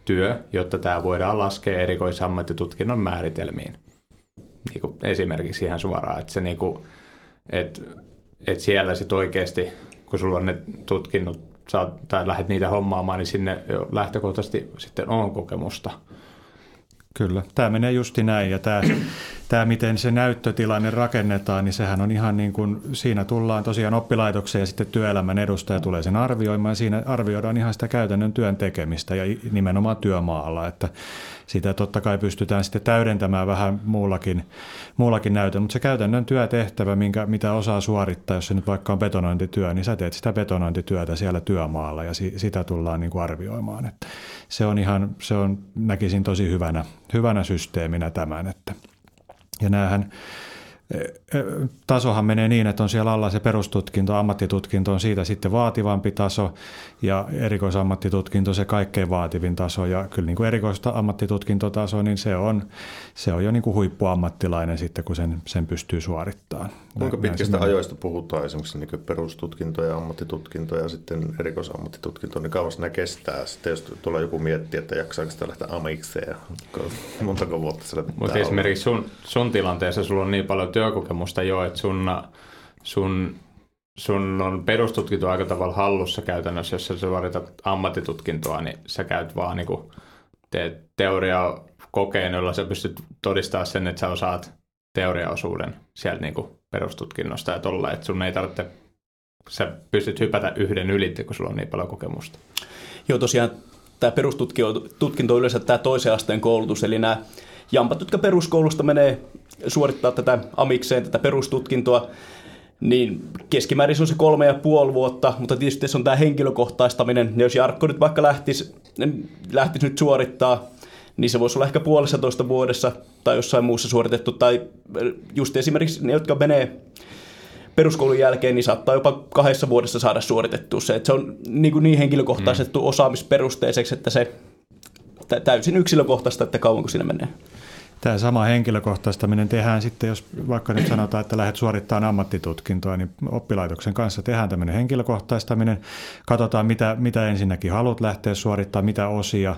työ, jotta tämä voidaan laskea erikoisammattitutkinnon määritelmiin. Niin kuin esimerkiksi ihan suoraan, että, se niin kuin, että, että siellä sitten oikeasti, kun sulla on ne tutkinnot saat, tai lähdet niitä hommaamaan, niin sinne jo lähtökohtaisesti sitten on kokemusta. Kyllä, tämä menee justi näin ja tämä, tämä miten se näyttötilanne rakennetaan, niin sehän on ihan niin kuin, siinä tullaan tosiaan oppilaitokseen ja sitten työelämän edustaja tulee sen arvioimaan siinä arvioidaan ihan sitä käytännön työn tekemistä ja nimenomaan työmaalla, että sitä totta kai pystytään sitten täydentämään vähän muullakin, muullakin näytön, mutta se käytännön työtehtävä, minkä, mitä osaa suorittaa, jos se nyt vaikka on betonointityö, niin sä teet sitä betonointityötä siellä työmaalla ja si, sitä tullaan niin kuin arvioimaan. Että se on ihan, se on, näkisin tosi hyvänä, hyvänä systeeminä tämän, että ja näähän tasohan menee niin, että on siellä alla se perustutkinto, ammattitutkinto on siitä sitten vaativampi taso ja erikoisammattitutkinto se kaikkein vaativin taso. Ja kyllä niin kuin erikoista ammattitutkintotaso, niin se on, se on jo niin kuin huippuammattilainen sitten, kun sen, sen pystyy suorittamaan. Kuinka pitkistä ajoista puhutaan? Esimerkiksi niin perustutkinto ja ammattitutkinto ja sitten erikoisammattitutkinto, niin kauas ne kestää. Sitten jos tulee joku miettiä, että jaksaako sitä lähteä amikseen, montako vuotta sillä pitää Mutta esimerkiksi sun, sun tilanteessa sulla on niin paljon työkokemusta jo, että sun, sun, sun on perustutkinto aika tavalla hallussa käytännössä, jos sä suoritat ammattitutkintoa, niin sä käyt vaan niin teet teoria kokeen, jolla sä pystyt todistamaan sen, että sä osaat teoriaosuuden sieltä niin perustutkinnosta ja tolla, että sun ei tarvitse, sä pystyt hypätä yhden ylitte, kun sulla on niin paljon kokemusta. Joo, tosiaan tämä perustutkinto on yleensä tämä toisen asteen koulutus, eli nämä jampat, jotka peruskoulusta menee suorittaa tätä amikseen, tätä perustutkintoa, niin keskimäärin se on se kolme ja puoli vuotta, mutta tietysti se on tämä henkilökohtaistaminen, niin jos Jarkko nyt vaikka lähtisi, lähtisi nyt suorittaa, niin se voisi olla ehkä puolessa toista vuodessa tai jossain muussa suoritettu, tai just esimerkiksi ne, jotka menee peruskoulun jälkeen, niin saattaa jopa kahdessa vuodessa saada suoritettua se, että se on niin, kuin niin henkilökohtaistettu mm. osaamisperusteiseksi, että se täysin yksilökohtaista, että kauanko siinä menee. Tämä sama henkilökohtaistaminen tehdään sitten, jos vaikka nyt sanotaan, että lähdet suorittamaan ammattitutkintoa, niin oppilaitoksen kanssa tehdään tämmöinen henkilökohtaistaminen. Katsotaan, mitä, mitä ensinnäkin haluat lähteä suorittamaan, mitä osia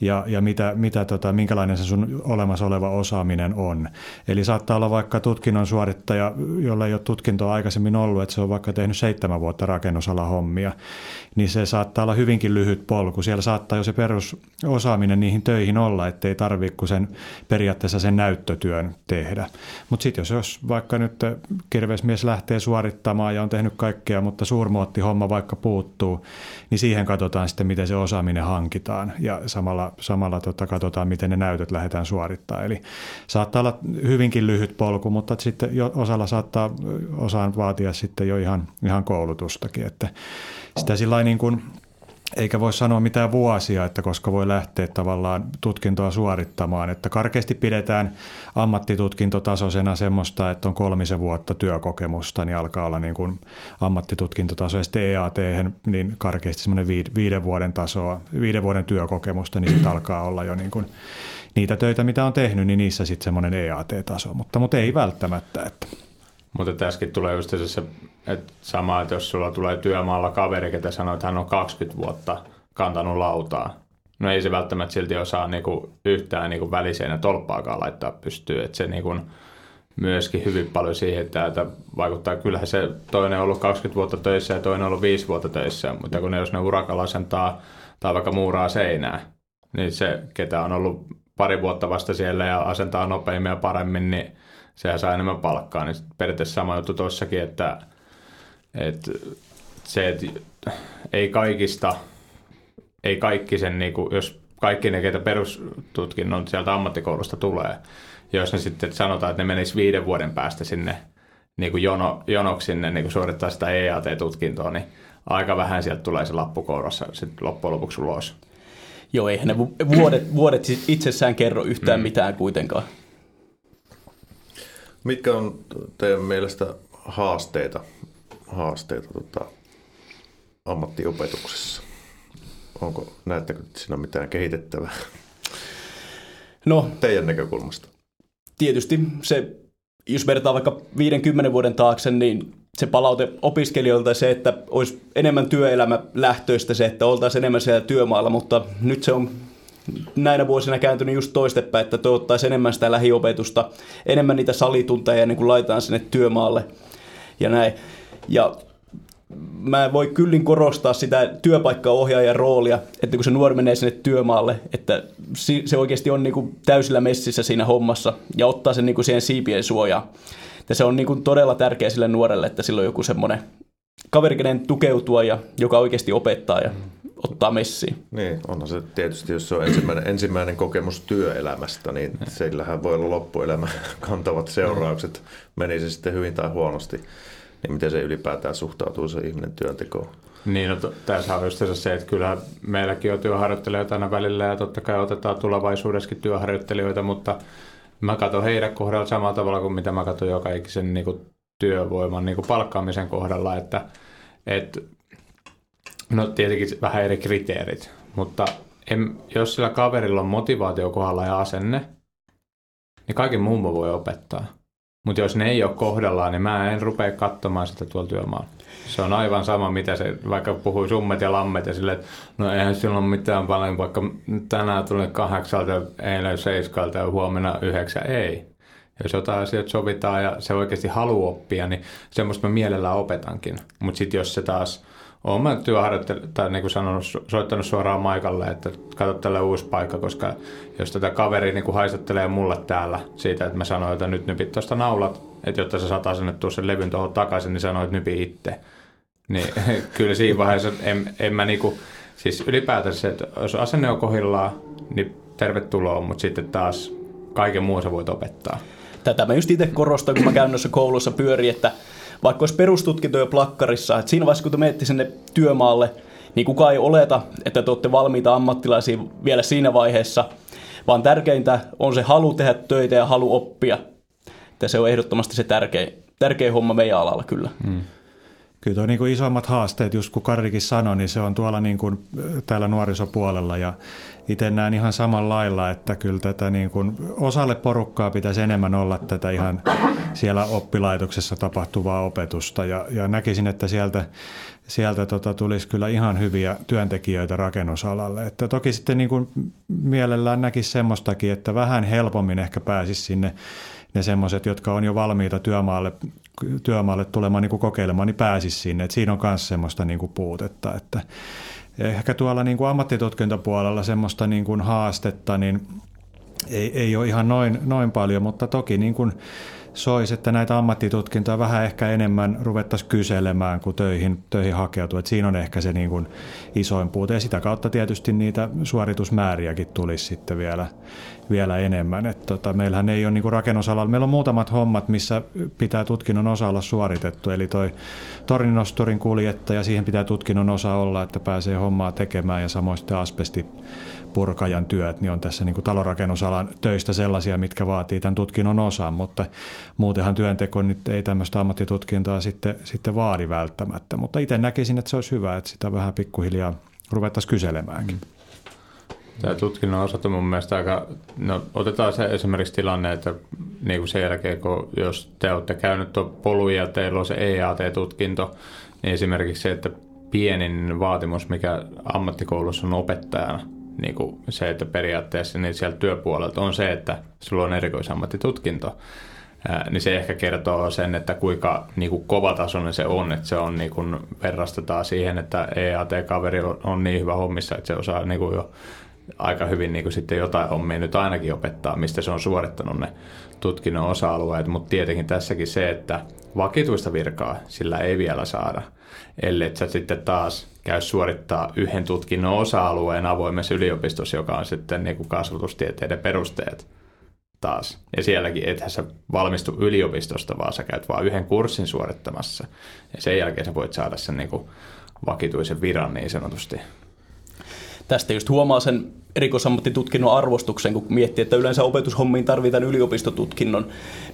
ja, ja mitä, mitä tota, minkälainen se sun olemassa oleva osaaminen on. Eli saattaa olla vaikka tutkinnon suorittaja, jolla ei ole tutkintoa aikaisemmin ollut, että se on vaikka tehnyt seitsemän vuotta rakennusala hommia, niin se saattaa olla hyvinkin lyhyt polku. Siellä saattaa jo se perusosaaminen niihin töihin olla, ettei tarvitse kuin sen periaatteessa sen näyttötyön tehdä. Mutta sitten jos, jos vaikka nyt kirvesmies lähtee suorittamaan ja on tehnyt kaikkea, mutta suurmuotti-homma vaikka puuttuu, niin siihen katsotaan sitten, miten se osaaminen hankitaan ja samalla, samalla tota, katsotaan, miten ne näytöt lähdetään suorittamaan. Eli saattaa olla hyvinkin lyhyt polku, mutta sitten jo, osalla saattaa osaan vaatia sitten jo ihan, ihan koulutustakin, että sitä sillä niin kuin, eikä voi sanoa mitään vuosia, että koska voi lähteä tavallaan tutkintoa suorittamaan. Että karkeasti pidetään ammattitutkintotasoisena semmoista, että on kolmisen vuotta työkokemusta, niin alkaa olla niin kuin ammattitutkintotaso. Ja sitten EAT, niin karkeasti semmoinen viiden vuoden tasoa, viiden vuoden työkokemusta, niin sitten alkaa olla jo niin kuin niitä töitä, mitä on tehnyt, niin niissä sitten semmoinen EAT-taso. Mutta, mutta ei välttämättä. Että. Mutta tässäkin tulee just se, että sama, että jos sulla tulee työmaalla kaveri, ketä sanoo, että hän on 20 vuotta kantanut lautaa, no ei se välttämättä silti osaa niinku yhtään niinku väliseenä tolppaakaan laittaa pystyyn, että se niinku myöskin hyvin paljon siihen, että, että vaikuttaa, kyllähän se toinen on ollut 20 vuotta töissä ja toinen on ollut 5 vuotta töissä, mutta kun ne, jos ne urakalla asentaa tai vaikka muuraa seinää, niin se, ketä on ollut pari vuotta vasta siellä ja asentaa nopeammin ja paremmin, niin sehän saa enemmän palkkaa, niin periaatteessa sama juttu tuossakin, että, että se, että ei kaikista, ei kaikki sen, niin kuin, jos kaikki ne, ketä perustutkinnon sieltä ammattikoulusta tulee, jos ne sitten sanotaan, että ne menis viiden vuoden päästä sinne niin kuin jono, jonoksi sinne niin kuin suorittaa sitä EAT-tutkintoa, niin aika vähän sieltä tulee se lappukourassa sitten loppujen lopuksi ulos. Joo, eihän ne vuodet, vuodet siis itsessään kerro yhtään mm. mitään kuitenkaan. Mitkä on teidän mielestä haasteita, haasteita tota, ammattiopetuksessa? Onko, näettekö siinä mitään kehitettävää? No, teidän näkökulmasta? Tietysti se, jos vertaa vaikka 50 vuoden taakse, niin se palaute opiskelijoilta se, että olisi enemmän työelämä lähtöistä se, että oltaisiin enemmän siellä työmaalla, mutta nyt se on näinä vuosina kääntynyt just toistepäin, että toivottaisiin enemmän sitä lähiopetusta, enemmän niitä salitunteja ennen kuin laitetaan sinne työmaalle ja näin. Ja mä voi kyllin korostaa sitä työpaikkaohjaajan roolia, että kun se nuori menee sinne työmaalle, että se oikeasti on niin kuin täysillä messissä siinä hommassa ja ottaa sen niin kuin siihen siipien suojaan. Ja se on niin kuin todella tärkeä sille nuorelle, että sillä on joku semmoinen kaveri, kenen tukeutua ja joka oikeasti opettaa ja ottaa messiin. Niin, onhan se tietysti, jos se on ensimmäinen, ensimmäinen kokemus työelämästä, niin sillähän voi olla loppuelämä [LAUGHS] kantavat seuraukset, meni se sitten hyvin tai huonosti. Niin miten se ylipäätään suhtautuu se ihminen työntekoon? Niin, no tässä on just se, että kyllä meilläkin on työharjoittelijoita aina välillä ja totta kai otetaan tulevaisuudessakin työharjoittelijoita, mutta mä katson heidän kohdalla samalla tavalla kuin mitä mä katson joka ikisen niin kuin työvoiman niin kuin palkkaamisen kohdalla, että, että no tietenkin vähän eri kriteerit, mutta en, jos sillä kaverilla on motivaatio kohdalla ja asenne, niin kaiken muun voi opettaa. Mutta jos ne ei ole kohdallaan, niin mä en rupea katsomaan sitä tuolla työmaalla. Se on aivan sama, mitä se, vaikka puhui summet ja lammet ja silleen, että no eihän silloin mitään paljon, vaikka tänään tuli kahdeksalta, eilen seiskalta ja huomenna yhdeksän, ei. Jos jotain asioita sovitaan ja se oikeasti haluaa oppia, niin semmoista mä mielellään opetankin. Mutta sitten jos se taas, olen mä työharjoittanut, tai niin kuin sanonut, soittanut suoraan Maikalle, että katso tälle uusi paikka, koska jos tätä kaveri niin kuin haistattelee mulle täällä siitä, että mä sanoin, että nyt nypit tuosta naulat, että jotta se sataa sinne sen levyn tuohon takaisin, niin sanoit nypi itse. Niin [LAUGHS] kyllä siinä vaiheessa en, en mä niinku, siis ylipäätään se, että jos asenne on kohillaan, niin tervetuloa, mutta sitten taas kaiken muun sä voit opettaa. Tätä mä just itse korostan, kun mä käyn noissa koulussa pyöri, että vaikka olisi perustutkinto jo plakkarissa, että siinä vaiheessa kun te menette sinne työmaalle, niin kukaan ei oleta, että te olette valmiita ammattilaisia vielä siinä vaiheessa, vaan tärkeintä on se halu tehdä töitä ja halu oppia. Että se on ehdottomasti se tärkein, tärkein homma meidän alalla kyllä. Hmm kyllä tuo niin kuin isommat haasteet, just kun Karikin sanoi, niin se on tuolla niin kuin täällä nuorisopuolella ja itse näen ihan samalla lailla, että kyllä tätä niin kuin osalle porukkaa pitäisi enemmän olla tätä ihan siellä oppilaitoksessa tapahtuvaa opetusta ja, ja näkisin, että sieltä, sieltä tota tulisi kyllä ihan hyviä työntekijöitä rakennusalalle. Että toki sitten niin kuin mielellään näkisi semmoistakin, että vähän helpommin ehkä pääsisi sinne ne semmoiset, jotka on jo valmiita työmaalle, työmaalle tulemaan niin kuin kokeilemaan, niin pääsisi sinne. Et siinä on myös semmoista niin kuin puutetta. Että ehkä tuolla niin kuin ammattitutkintopuolella semmoista niin kuin haastetta, niin ei, ei ole ihan noin, noin paljon, mutta toki niin kuin soisi, että näitä ammattitutkintoja vähän ehkä enemmän ruvettaisiin kyselemään, kuin töihin, töihin hakeutuu. Et siinä on ehkä se niin kuin isoin puute. Ja sitä kautta tietysti niitä suoritusmääriäkin tulisi sitten vielä, vielä enemmän. Et tota, meillähän ei ole niin kuin rakennusalalla, meillä on muutamat hommat, missä pitää tutkinnon osa olla suoritettu. Eli toi torninosturin kuljettaja, siihen pitää tutkinnon osa olla, että pääsee hommaa tekemään ja samoin sitten asbesti purkajan työt, niin on tässä niin kuin talonrakennusalan töistä sellaisia, mitkä vaatii tämän tutkinnon osan, mutta muutenhan työnteko nyt ei tämmöistä ammattitutkintoa sitten, sitten vaadi välttämättä. Mutta itse näkisin, että se olisi hyvä, että sitä vähän pikkuhiljaa ruvettaisiin kyselemäänkin. Tämä tutkinnon osat on mun mielestä aika, no otetaan se esimerkiksi tilanne, että niin kuin sen jälkeen, kun jos te olette käynyt tuon polun ja teillä on se EAT-tutkinto, niin esimerkiksi se, että pienin vaatimus, mikä ammattikoulussa on opettajana, niin kuin se, että periaatteessa niin sieltä työpuolelta on se, että sulla on erikoisammattitutkinto, niin se ehkä kertoo sen, että kuinka niin kuin kovatasoinen se on, että se on niin kuin verrastetaan siihen, että EAT-kaveri on niin hyvä hommissa, että se osaa niin kuin jo aika hyvin niin kuin sitten jotain hommia nyt ainakin opettaa, mistä se on suorittanut ne tutkinnon osa-alueet, mutta tietenkin tässäkin se, että vakituista virkaa sillä ei vielä saada, ellei sä sitten taas käy suorittaa yhden tutkinnon osa-alueen avoimessa yliopistossa, joka on sitten niin kuin kasvatustieteiden perusteet taas. Ja sielläkin ethän sä valmistu yliopistosta, vaan sä käyt vain yhden kurssin suorittamassa. Ja sen jälkeen sä voit saada sen niin kuin vakituisen viran niin sanotusti. Tästä just huomaa sen erikoisammattitutkinnon arvostuksen, kun miettii, että yleensä opetushommiin tarvitaan yliopistotutkinnon,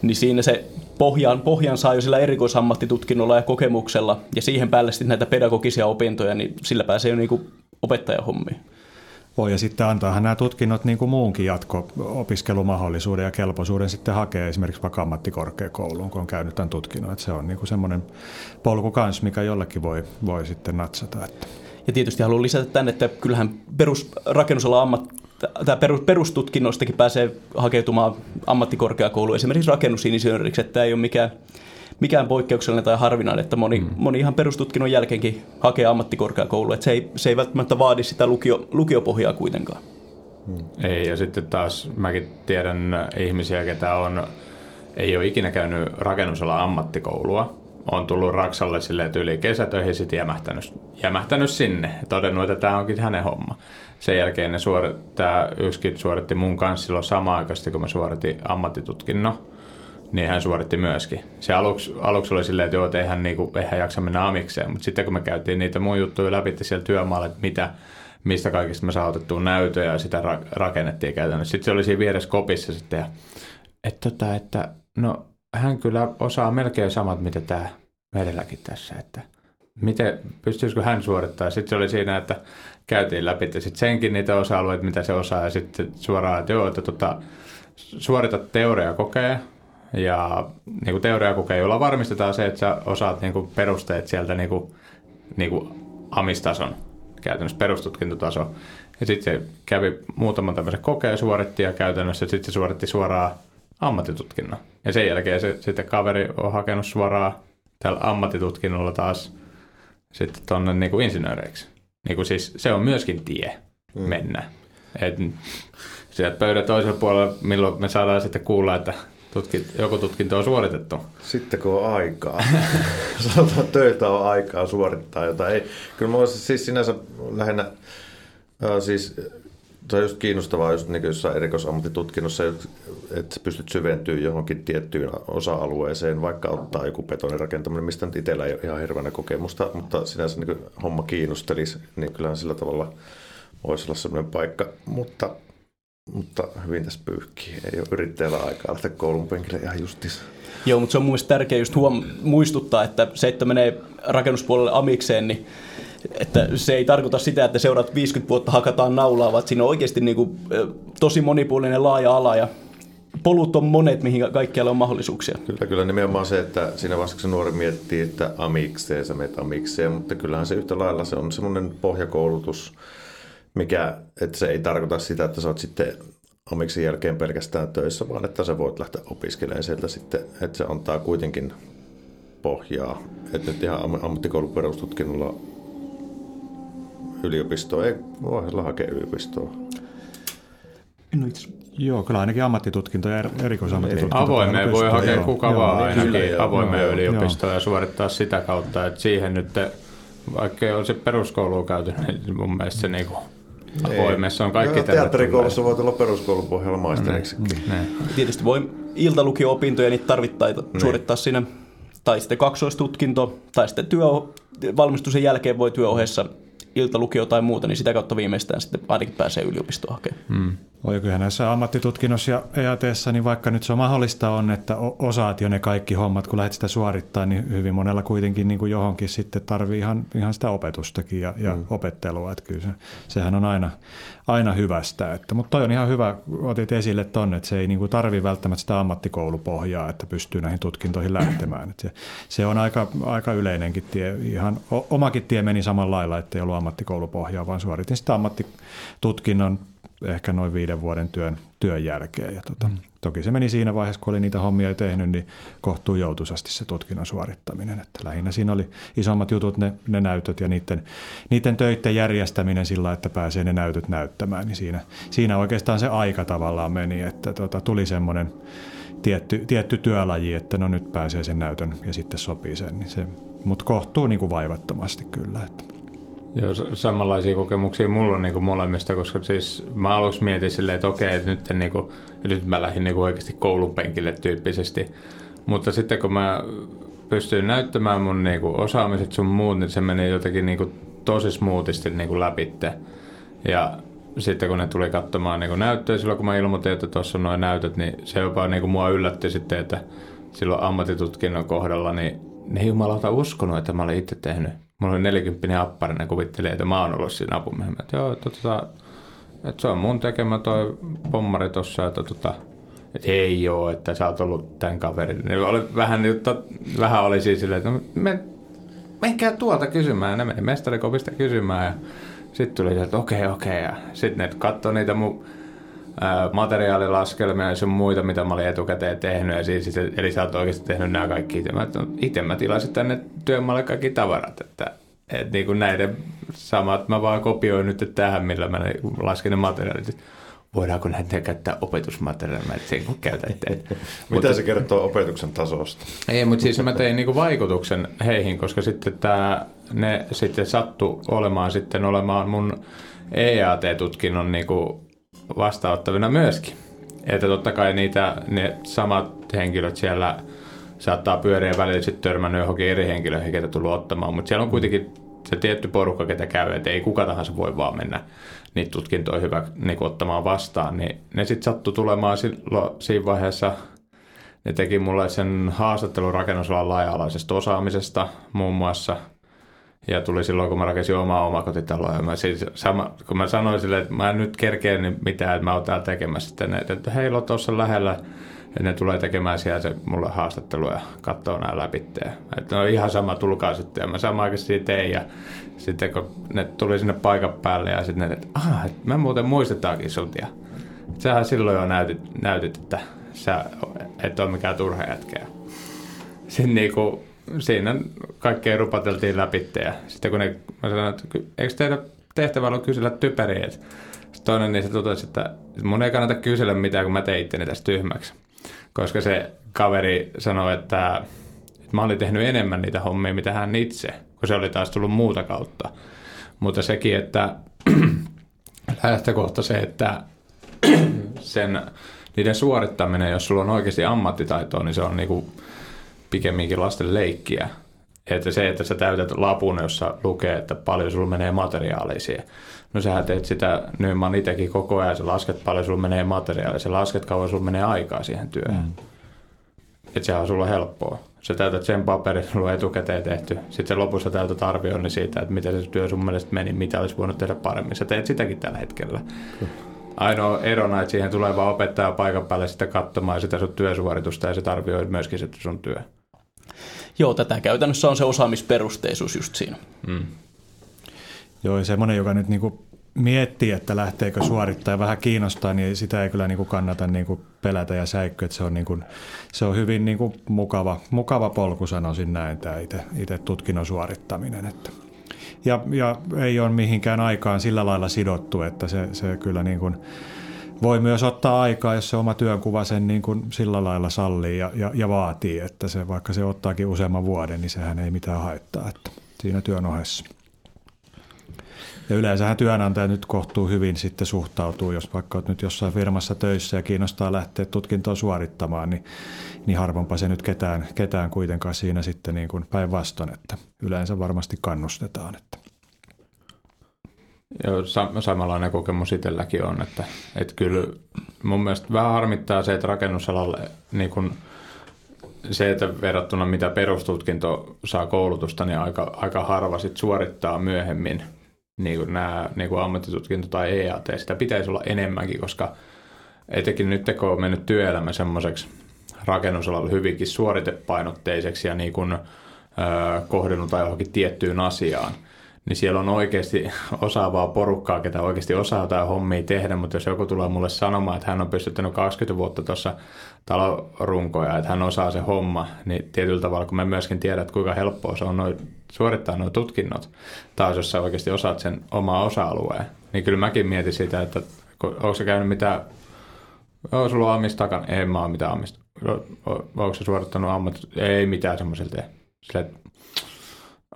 niin siinä se pohjan, pohjan saa jo sillä erikoisammattitutkinnolla ja kokemuksella, ja siihen päälle sitten näitä pedagogisia opintoja, niin sillä pääsee jo niin opettajahommiin. Voi ja sitten antaahan nämä tutkinnot niin kuin muunkin jatko-opiskelumahdollisuuden ja kelpoisuuden sitten hakea esimerkiksi vaikka ammattikorkeakouluun, kun on käynyt tämän tutkinnon. Että se on niin kuin semmoinen polku kanssa, mikä jollekin voi, voi sitten natsata. Että. Ja tietysti haluan lisätä tänne, että kyllähän perusrakennusala ammat, tämä perus, perustutkinnoistakin pääsee hakeutumaan ammattikorkeakouluun, esimerkiksi rakennusinsinööriksi, että tämä ei ole mikään, mikään poikkeuksellinen tai harvinainen, että moni, mm. moni ihan perustutkinnon jälkeenkin hakee ammattikorkeakouluun, että se ei, se ei välttämättä vaadi sitä lukio, lukiopohjaa kuitenkaan. Mm. Ei, ja sitten taas mäkin tiedän ihmisiä, ketä on, ei ole ikinä käynyt rakennusala ammattikoulua, on tullut Raksalle sille yli kesätöihin sitten jämähtänyt, jämähtänyt sinne todennut, että tämä onkin hänen homma. Sen jälkeen ne suorit, tämä yksikin suoritti mun kanssa silloin samaan aikaan, kun mä suoritin ammattitutkinnon, niin hän suoritti myöskin. Se aluksi, aluksi oli silleen, että joo, että eihän, niinku, eihän jaksa mennä amikseen, mutta sitten kun me käytiin niitä mun juttuja läpi siellä työmaalla, että mitä, mistä kaikista me saatettiin näytöjä ja sitä ra- rakennettiin käytännössä. Sitten se oli siinä vieressä kopissa sitten ja, että, tota, että no hän kyllä osaa melkein samat, mitä tämä meilläkin tässä, että miten, pystyisikö hän suorittamaan. Sitten se oli siinä, että käytiin läpi että sitten senkin niitä osa-alueita, mitä se osaa, ja sitten suoraan, että joo, että tota, suoritat teoriakokeen, ja niin kuin teoriakokeen, jolla varmistetaan se, että sä osaat niin kuin perusteet sieltä niin kuin, niin kuin amistason, käytännössä perustutkintotaso. Ja sitten se kävi muutaman tämmöisen kokeen suoritti ja käytännössä sitten se suoritti suoraan ammattitutkinnon. Ja sen jälkeen se, sitten kaveri on hakenut suoraan tällä ammattitutkinnolla taas sitten tuonne niin kuin insinööreiksi. Niin kuin siis, se on myöskin tie mm. mennä. Et, sieltä pöydän toisella puolella, milloin me saadaan sitten kuulla, että tutki, joku tutkinto on suoritettu. Sitten kun on aikaa. [LAUGHS] Sanotaan, että töitä on aikaa suorittaa jotain. Ei, kyllä mä siis sinänsä lähinnä, äh, siis se on just kiinnostavaa just niin jossain erikoisammattitutkinnossa, että pystyt syventyä johonkin tiettyyn osa-alueeseen, vaikka ottaa joku betonin rakentaminen, mistä nyt itsellä ei ole ihan hirveänä kokemusta, mutta sinänsä niin homma kiinnostelisi, niin kyllähän sillä tavalla voisi olla sellainen paikka. Mutta, mutta hyvin tässä pyyhkii. Ei ole yrittäjällä aikaa lähteä koulun penkille ihan justiinsa. Joo, mutta se on mun mielestä tärkeää just huom- muistuttaa, että se, että menee rakennuspuolelle amikseen, niin että se ei tarkoita sitä, että seuraat 50 vuotta hakataan naulaa, vaan siinä on oikeasti niin kuin, tosi monipuolinen laaja ala ja polut on monet, mihin kaikkialla on mahdollisuuksia. Kyllä, kyllä nimenomaan se, että siinä vaiheessa se nuori miettii, että amikseen, sä menet amikseen, mutta kyllähän se yhtä lailla se on semmoinen pohjakoulutus, mikä, että se ei tarkoita sitä, että sä oot sitten amiksen jälkeen pelkästään töissä, vaan että sä voit lähteä opiskelemaan sieltä sitten, että se antaa kuitenkin pohjaa. Että nyt ihan ammattikoulun perustutkinnolla yliopistoa, ei voi hakea yliopistoa. No itse Joo, kyllä ainakin ammattitutkinto ja erikoisammattitutkinto. Avoimeen voi hakea joo, kuka joo, vaan ainakin kyllä, avoimeen yliopistoon ja suorittaa sitä kautta, että siihen nyt, vaikka ei olisi peruskoulua käyty, niin mun mielestä se niinku avoimessa on kaikki no, Teatterikoulussa voi tulla peruskoulun pohjalla maisteriksi. Mm. Tietysti voi iltalukio-opintoja niitä tarvittaita ne. suorittaa siinä, tai sitten kaksoistutkinto, tai sitten työ, valmistuksen jälkeen voi työohessa iltalukio tai muuta, niin sitä kautta viimeistään sitten ainakin pääsee yliopistoon hakemaan. Mm. Oi, kyllä näissä ammattitutkinnossa ja EATssä, niin vaikka nyt se on mahdollista on, että osaat jo ne kaikki hommat, kun lähdet sitä suorittaa, niin hyvin monella kuitenkin niin kuin johonkin sitten tarvii ihan, ihan sitä opetustakin ja, ja mm. opettelua. Että kyllä se, sehän on aina, aina hyvästä. Että, mutta toi on ihan hyvä, otit esille tonne, että se ei niin kuin tarvii välttämättä sitä ammattikoulupohjaa, että pystyy näihin tutkintoihin lähtemään. Että se, se on aika, aika yleinenkin tie. Ihan omakin tie meni samalla lailla, että ei ollut ammattikoulupohjaa, vaan suoritin sitä ammattitutkinnon ehkä noin viiden vuoden työn, työn jälkeen. Ja tota, mm. Toki se meni siinä vaiheessa, kun oli niitä hommia jo tehnyt, niin kohtuu joutuisasti se tutkinnon suorittaminen. Että lähinnä siinä oli isommat jutut, ne, ne näytöt ja niiden, niiden töiden järjestäminen sillä, että pääsee ne näytöt näyttämään. Niin siinä, siinä oikeastaan se aika tavallaan meni, että tota, tuli semmoinen tietty, tietty työlaji, että no nyt pääsee sen näytön ja sitten sopii sen. Niin se, mutta kohtuu niin kuin vaivattomasti kyllä. Että. Joo, samanlaisia kokemuksia mulla on niin kuin molemmista, koska siis mä aluksi mietin silleen, että okei, että nyt, niin kuin, nyt mä lähdin niin kuin oikeasti koulun penkille tyyppisesti. Mutta sitten kun mä pystyin näyttämään mun niin kuin osaamiset sun muut, niin se meni jotenkin niin kuin tosi smoothisti niin kuin läpitte. Ja sitten kun ne tuli katsomaan niin näyttöä silloin, kun mä ilmoitin, että tuossa on noin näytöt, niin se jopa niin kuin mua yllätti sitten, että silloin ammattitutkinnon kohdalla, niin ne ei jumalauta uskonut, että mä olin itse tehnyt Mulla oli 40 appari, ne kuvitteli, että mä oon ollut siinä apumiehenä. Että joo, tota, että se on mun tekemä toi pommari tossa, että, tota, että ei oo, että sä oot ollut tämän kaverin. Niin oli vähän, jutta, vähän oli siis silleen, että no, me, menkää tuolta kysymään. Ne meni mestarikopista kysymään ja sitten tuli että okei, okei. Ja sitten ne katsoi niitä mun materiaalilaskelmia ja sun muita, mitä mä olin etukäteen tehnyt. Ja siis, eli sä oot oikeasti tehnyt nämä kaikki itse. Mä, itse mä tilasin tänne työmaalle kaikki tavarat. Että, että niin kuin näiden samat mä vaan kopioin nyt tähän, millä mä lasken ne materiaalit. Voidaanko näitä käyttää opetusmateriaalia, että sen kun käytätte. Mitä mutta, se kertoo opetuksen tasosta? Ei, mutta siis mä tein niinku vaikutuksen heihin, koska sitten tää, ne sitten sattu olemaan sitten olemaan mun EAT-tutkinnon niinku vastaanottavina myöskin. Että totta kai niitä, ne samat henkilöt siellä saattaa pyöriä välillä sitten törmännyt johonkin eri henkilöihin, ketä tullut ottamaan, mutta siellä on kuitenkin se tietty porukka, ketä käy, että ei kuka tahansa voi vaan mennä niitä tutkintoja hyvä niin ottamaan vastaan, niin ne sitten sattu tulemaan silloin siinä vaiheessa, ne teki mulle sen haastattelun rakennusalan laaja-alaisesta osaamisesta muun muassa – ja tuli silloin, kun mä rakensin omaa omakotitaloa. Ja mä siis, sama, kun mä sanoin sille, että mä en nyt kerkeä niin mitään, että mä oon täällä tekemässä sitten ne, että hei, on tuossa lähellä. Ja ne tulee tekemään siellä se mulle haastattelu ja katsoo nämä läpi. Että no ihan sama, tulkaa sitten. Ja mä sama aikaisesti tein. Ja sitten kun ne tuli sinne paikan päälle ja sitten ne, että ah, mä muuten muistetaankin sut. Ja sähän silloin jo näytit, näytit että sä et ole mikään turha jätkä. Sitten niinku, siinä kaikkea rupateltiin läpi. Ja sitten kun ne, mä sanoin, että eikö teidän tehtävä ollut kysellä typeriä? Sitten toinen niistä totesi, että mun ei kannata kysellä mitään, kun mä tein itteni tästä tyhmäksi. Koska se kaveri sanoi, että, että mä olin tehnyt enemmän niitä hommia, mitä hän itse, kun se oli taas tullut muuta kautta. Mutta sekin, että [CLEARS THROAT] lähtökohta se, että [CLEARS THROAT] sen, niiden suorittaminen, jos sulla on oikeasti ammattitaitoa, niin se on niinku pikemminkin lasten leikkiä. Että se, että sä täytät lapun, jossa lukee, että paljon sulla menee materiaalia siihen. No sähän teet sitä Nyman itsekin koko ajan, sä lasket paljon sulla menee materiaalia, sä lasket kauan sulla menee aikaa siihen työhön. Mm. Että sehän on sulla helppoa. Sä täytät sen paperin, sulla on etukäteen tehty. Sitten lopussa täytät arvioinnin siitä, että miten se työ sun mielestä meni, mitä olisi voinut tehdä paremmin. Sä teet sitäkin tällä hetkellä. Mm. Ainoa erona, että siihen tulee vaan opettaja paikan päälle sitä katsomaan sitä sun työsuoritusta ja se arvioi myöskin se sun työ. Joo, tätä käytännössä on se osaamisperusteisuus just siinä. Mm. Joo, semmoinen, joka nyt niinku miettii, että lähteekö suorittaa ja vähän kiinnostaa, niin sitä ei kyllä niinku kannata niinku pelätä ja säikkyä. Se on, niinku, se on hyvin niinku mukava, mukava polku, sanoisin näin, tämä itse tutkinnon suorittaminen. Että. Ja, ja ei ole mihinkään aikaan sillä lailla sidottu, että se, se kyllä niin kuin voi myös ottaa aikaa, jos se oma työnkuva sen niin kuin sillä lailla sallii ja, ja, ja vaatii, että se, vaikka se ottaakin useamman vuoden, niin sehän ei mitään haittaa että siinä työn ohessa. Ja yleensähän työnantaja nyt kohtuu hyvin sitten suhtautuu, jos vaikka olet nyt jossain firmassa töissä ja kiinnostaa lähteä tutkintoa suorittamaan, niin, niin harvempa se nyt ketään, ketään kuitenkaan siinä sitten niin päinvastoin, että yleensä varmasti kannustetaan. Että. Joo, samanlainen kokemus itselläkin on, että, että kyllä mun mielestä vähän harmittaa se, että rakennusalalle niin kun se, että verrattuna mitä perustutkinto saa koulutusta, niin aika, aika harva sit suorittaa myöhemmin niin kuin nämä niin kuin ammattitutkinto tai EAT. Sitä pitäisi olla enemmänkin, koska etenkin nyt kun on mennyt työelämä semmoiseksi rakennusalalla hyvinkin suoritepainotteiseksi ja niin kuin, kohdennutaan johonkin tiettyyn asiaan – niin siellä on oikeasti [LAUGHS] osaavaa porukkaa, ketä oikeasti osaa jotain hommia tehdä, mutta jos joku tulee mulle sanomaan, että hän on pystyttänyt 20 vuotta tuossa talorunkoja, että hän osaa se homma, niin tietyllä tavalla, kun mä myöskin tiedän, että kuinka helppoa se on noi, suorittaa nuo tutkinnot, taas jos sä oikeasti osaat sen omaa osa-alueen, niin kyllä mäkin mietin sitä, että onko se käynyt mitään, onko sulla ammis takana? Ei mä ole mitään ammista. Onko se suorittanut ammat? Ei mitään semmoisella tee.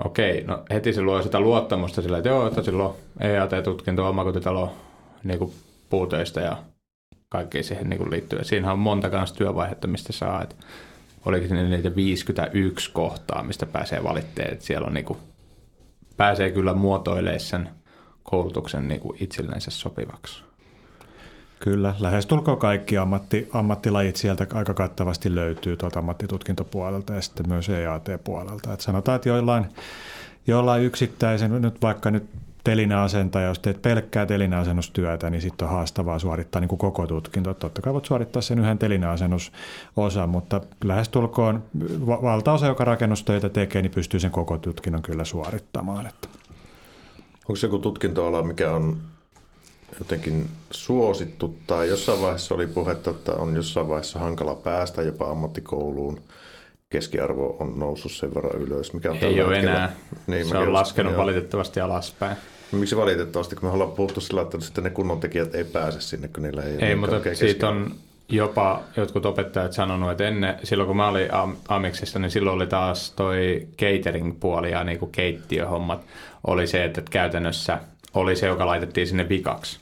Okei, no heti se luo sitä luottamusta sillä, että joo, että silloin EAT-tutkinto, omakotitalo, niin kuin puutöistä ja kaikki siihen niin kuin liittyy. Siinähän on monta kanssa työvaihetta, mistä saa, että oliko ne niitä 51 kohtaa, mistä pääsee valitteen, että siellä on niin kuin, pääsee kyllä muotoilemaan sen koulutuksen niin kuin itsellensä sopivaksi. Kyllä, lähestulkoon kaikki ammatti, ammattilajit sieltä aika kattavasti löytyy tuolta ammattitutkintopuolelta ja sitten myös EAT-puolelta. Et sanotaan, että joillain, joillain yksittäisen, nyt vaikka nyt telineasentaja, jos teet pelkkää telineasennustyötä, niin sitten on haastavaa suorittaa niin kuin koko tutkinto. Totta kai voit suorittaa sen yhden telineasennusosan, mutta lähestulkoon valtaosa, joka rakennustöitä tekee, niin pystyy sen koko tutkinnon kyllä suorittamaan. Onko se joku tutkintoala, mikä on jotenkin suosittu tai jossain vaiheessa oli puhetta, että on jossain vaiheessa hankala päästä jopa ammattikouluun. Keskiarvo on noussut sen verran ylös. Mikä on Ei ole hetkellä. enää. Niin, se on laskenut valitettavasti alaspäin. Miksi valitettavasti, kun me ollaan puhuttu sillä, että sitten ne kunnon tekijät ei pääse sinne, kun niillä ei, ei mutta siitä on jopa jotkut opettajat sanonut, että ennen, silloin kun mä olin Amiksissa, niin silloin oli taas toi catering-puoli ja niin kuin keittiöhommat oli se, että käytännössä oli se, joka laitettiin sinne vikaksi.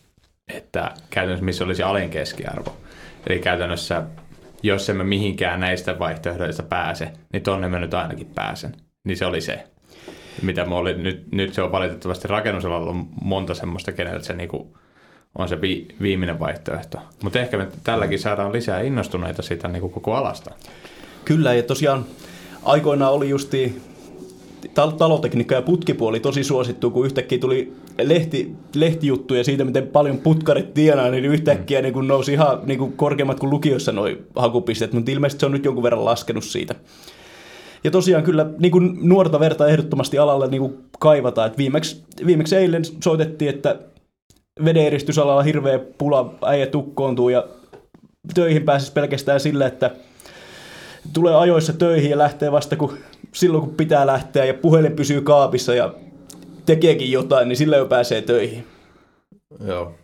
Että käytännössä missä olisi alin keskiarvo. Eli käytännössä, jos emme mihinkään näistä vaihtoehdoista pääse, niin tonne mä nyt ainakin pääsen. Niin se oli se, mitä mä olin. Nyt, nyt se on valitettavasti rakennusalalla on monta semmoista, kenellä se niinku on se vi, viimeinen vaihtoehto. Mutta ehkä me tälläkin saadaan lisää innostuneita siitä niinku koko alasta. Kyllä, ja tosiaan aikoinaan oli justi talotekniikka ja putkipuoli tosi suosittu, kun yhtäkkiä tuli lehti, lehtijuttuja siitä, miten paljon putkarit tienaa, niin yhtäkkiä niin kun nousi ihan niin kuin korkeammat kuin lukiossa noin hakupisteet, mutta ilmeisesti se on nyt jonkun verran laskenut siitä. Ja tosiaan kyllä niin kuin nuorta verta ehdottomasti alalle niin kuin kaivataan. että viimeksi, viimeksi eilen soitettiin, että vedeeristysalalla hirveä pula, äijä tukkoontuu ja töihin pääsisi pelkästään sillä, että tulee ajoissa töihin ja lähtee vasta kun, silloin, kun pitää lähteä ja puhelin pysyy kaapissa ja tekeekin jotain, niin sillä jo pääsee töihin. Joo.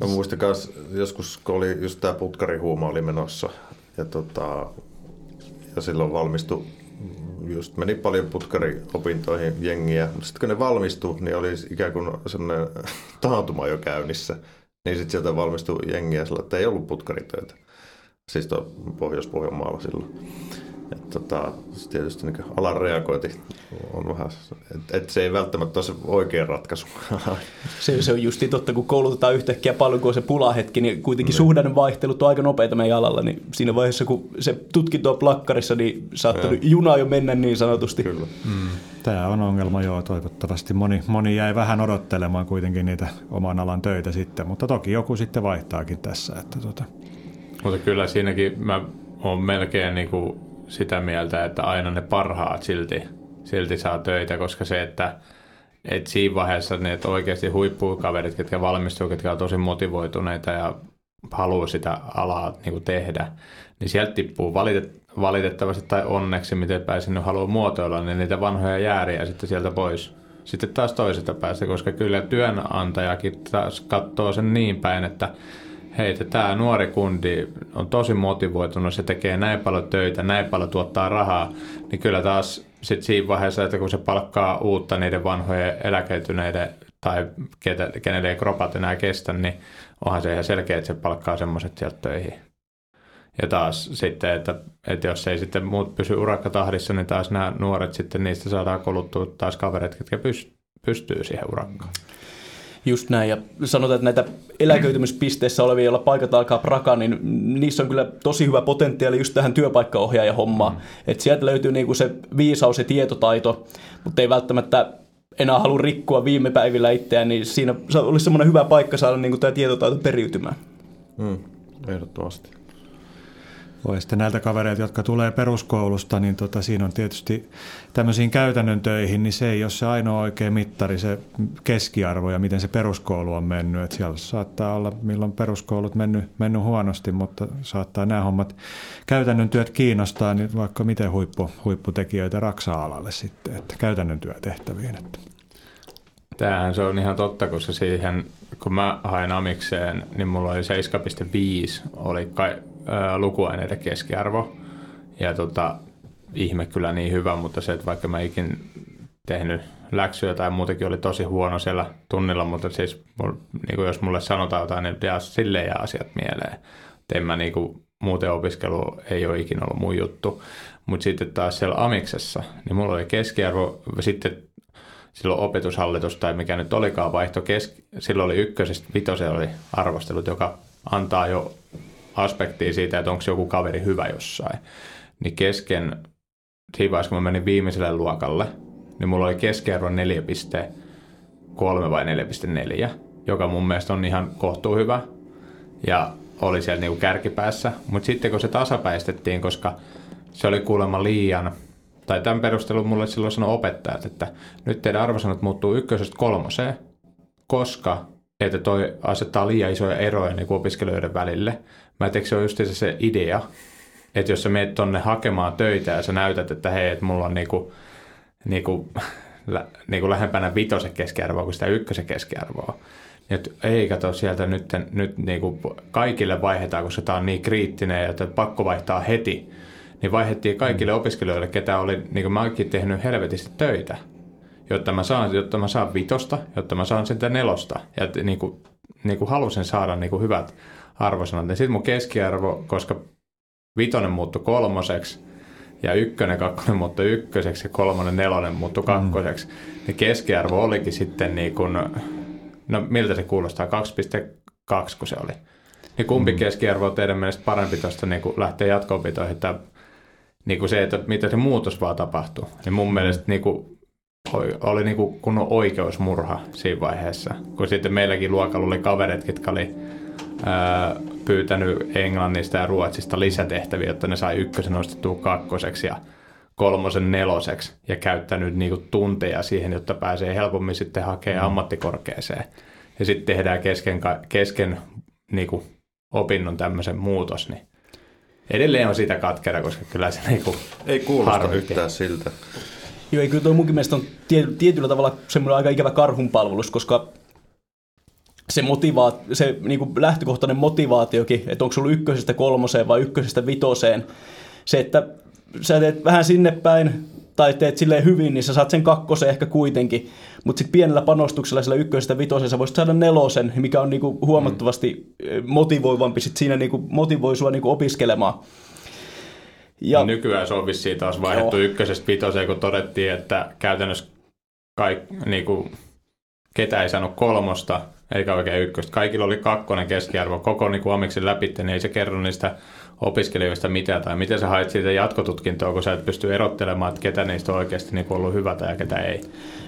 Mä muistan myös joskus, kun oli just tämä putkarihuuma oli menossa ja, tota, ja silloin valmistui just meni paljon putkariopintoihin jengiä, mutta sitten kun ne valmistui, niin oli ikään kuin sellainen taantuma jo käynnissä. Niin sitten sieltä valmistui jengiä sillä, että ei ollut putkaritöitä. Siis Pohjois-Pohjanmaalla silloin. Et tota, tietysti niin alan reagointi on vähän, että et se ei välttämättä ole se oikea ratkaisu. [LAUGHS] se, se on justi totta, kun koulutetaan yhtäkkiä paljon, kun on se pulahetki, niin kuitenkin mm. suhdannevaihtelut on aika nopeita meidän alalla, niin siinä vaiheessa, kun se tutkinto on plakkarissa, niin saattaa juna jo mennä niin sanotusti. Kyllä. Mm. Tämä on ongelma, joo, toivottavasti. Moni, moni jäi vähän odottelemaan kuitenkin niitä oman alan töitä sitten, mutta toki joku sitten vaihtaakin tässä. Että tota. Mutta kyllä siinäkin mä oon melkein niin kuin sitä mieltä, että aina ne parhaat silti, silti saa töitä, koska se, että et siinä vaiheessa ne että oikeasti huippukaverit, ketkä valmistuu, ketkä on tosi motivoituneita ja haluaa sitä alaa niin kuin tehdä, niin sieltä tippuu valitet, valitettavasti tai onneksi, miten pääsin nyt haluaa muotoilla, niin niitä vanhoja jääriä sitten sieltä pois. Sitten taas toisesta päästä, koska kyllä työnantajakin taas katsoo sen niin päin, että hei, tämä nuori kundi on tosi motivoitunut, se tekee näin paljon töitä, näin paljon tuottaa rahaa, niin kyllä taas sit siinä vaiheessa, että kun se palkkaa uutta niiden vanhojen eläkeytyneiden tai ketä, kenelle ei kropat enää kestä, niin onhan se ihan selkeä, että se palkkaa semmoiset sieltä töihin. Ja taas sitten, että, että jos ei sitten muut pysy urakkatahdissa, niin taas nämä nuoret sitten niistä saadaan koluttua taas kaverit, jotka pystyy siihen urakkaan. Just näin, ja sanotaan, että näitä eläköitymispisteissä olevia, joilla paikat alkaa prakaa, niin niissä on kyllä tosi hyvä potentiaali just tähän työpaikkaohjaajan hommaan. Mm. Että sieltä löytyy niinku se viisaus ja tietotaito, mutta ei välttämättä enää halua rikkoa viime päivillä itseään, niin siinä olisi semmoinen hyvä paikka saada niinku tämä tietotaito periytymään. Mm, ehdottomasti. Voi sitten näiltä kavereilta, jotka tulee peruskoulusta, niin tota, siinä on tietysti tämmöisiin käytännön töihin, niin se ei ole se ainoa oikea mittari, se keskiarvo ja miten se peruskoulu on mennyt. Et siellä saattaa olla milloin peruskoulut mennyt, mennyt huonosti, mutta saattaa nämä hommat käytännön työt kiinnostaa, niin vaikka miten huippu, huipputekijöitä raksa-alalle sitten, että käytännön työtehtäviin. Että. Tämähän se on ihan totta, koska siihen, kun mä hain amikseen, niin mulla oli 7,5 oli kai, lukuaineiden keskiarvo. Ja tota, ihme kyllä niin hyvä, mutta se, että vaikka mä ikin tehnyt läksyjä tai muutenkin oli tosi huono siellä tunnilla, mutta siis niin kuin jos mulle sanotaan jotain, niin jää silleen jää asiat mieleen. Et en mä niin kuin, muuten opiskelu ei ole ikinä ollut mun juttu. Mutta sitten taas siellä amiksessa, niin mulla oli keskiarvo, sitten silloin opetushallitus tai mikä nyt olikaan vaihto, keski, silloin oli ykkösestä vitoseen oli arvostelut, joka antaa jo aspektia siitä, että onko joku kaveri hyvä jossain. Niin kesken, siinä vaiheessa kun mä menin viimeiselle luokalle, niin mulla oli keskiarvo 4,3 vai 4,4, joka mun mielestä on ihan kohtuu hyvä. Ja oli siellä niinku kärkipäässä. Mutta sitten kun se tasapäistettiin, koska se oli kuulemma liian – tai tämän perustelun mulle silloin sanoi opettajat, että nyt teidän arvosanat muuttuu ykkösestä kolmoseen, koska että toi asettaa liian isoja eroja niin opiskelijoiden välille. Mä en se on just se idea, että jos sä meet tonne hakemaan töitä ja sä näytät, että hei, että mulla on niinku, niinku, lä, niinku lähempänä vitosen keskiarvoa kuin sitä ykkösen keskiarvoa. Että ei kato sieltä nyt, nyt niinku kaikille vaihdetaan, koska tämä on niin kriittinen ja että pakko vaihtaa heti niin vaihdettiin kaikille mm. opiskelijoille, ketä oli, niin kuin mä oonkin tehnyt helvetisti töitä, jotta mä saan, jotta mä saan vitosta, jotta mä saan sitä nelosta. Ja niin kuin, niin kuin halusin saada niin kuin hyvät arvosanat. Ja sitten mun keskiarvo, koska vitonen muuttui kolmoseksi, ja ykkönen, kakkonen muuttui ykköseksi ja kolmonen, nelonen muuttui mm. kakkoseksi, mm. niin keskiarvo olikin sitten niin kuin, no miltä se kuulostaa, 2,2 kun se oli. Niin kumpi mm. keskiarvo on teidän mielestä parempi tuosta niin lähteä jatko-opintoihin, että niin kuin se, että mitä se muutos vaan tapahtuu. Niin mun mm. mielestä niin kuin, oli niin kuin kunnon oikeusmurha siinä vaiheessa. Kun sitten meilläkin luokalla oli kaverit, jotka oli pyytänyt Englannista ja Ruotsista lisätehtäviä, jotta ne sai ykkösen nostettua kakkoseksi ja kolmosen neloseksi ja käyttänyt niin kuin tunteja siihen, jotta pääsee helpommin sitten hakemaan mm. ammattikorkeeseen. Ja sitten tehdään kesken, kesken niin kuin opinnon tämmöisen muutos, niin edelleen on siitä katkera, koska kyllä se niinku Ei kuulosta harvike. yhtään siltä. Joo, ei kyllä tuo munkin mielestä on tietyllä tavalla semmoinen aika ikävä karhunpalvelus, koska se, motivaat, se niin kuin lähtökohtainen motivaatiokin, että onko ollut ykkösestä kolmoseen vai ykkösestä vitoseen, se, että sä teet vähän sinne päin, tai teet silleen hyvin, niin sä saat sen kakkosen ehkä kuitenkin. Mutta sitten pienellä panostuksella sillä ykkösestä vitosen sä voisit saada nelosen, mikä on niinku huomattavasti mm. motivoivampi. Sit siinä niinku motivoi sua niinku opiskelemaan. Ja, no nykyään se on vissiin taas vaihdettu joo. ykkösestä vitoseen, kun todettiin, että käytännössä kaik, niinku, ketä ei saanut kolmosta, eikä oikein ykköstä. Kaikilla oli kakkonen keskiarvo koko niin kuin läpi, niin ei se kerro niistä opiskelijoista mitään, tai miten sä hait siitä jatkotutkintoa, kun sä et pysty erottelemaan, että ketä niistä on oikeasti niin ollut hyvä tai ketä ei.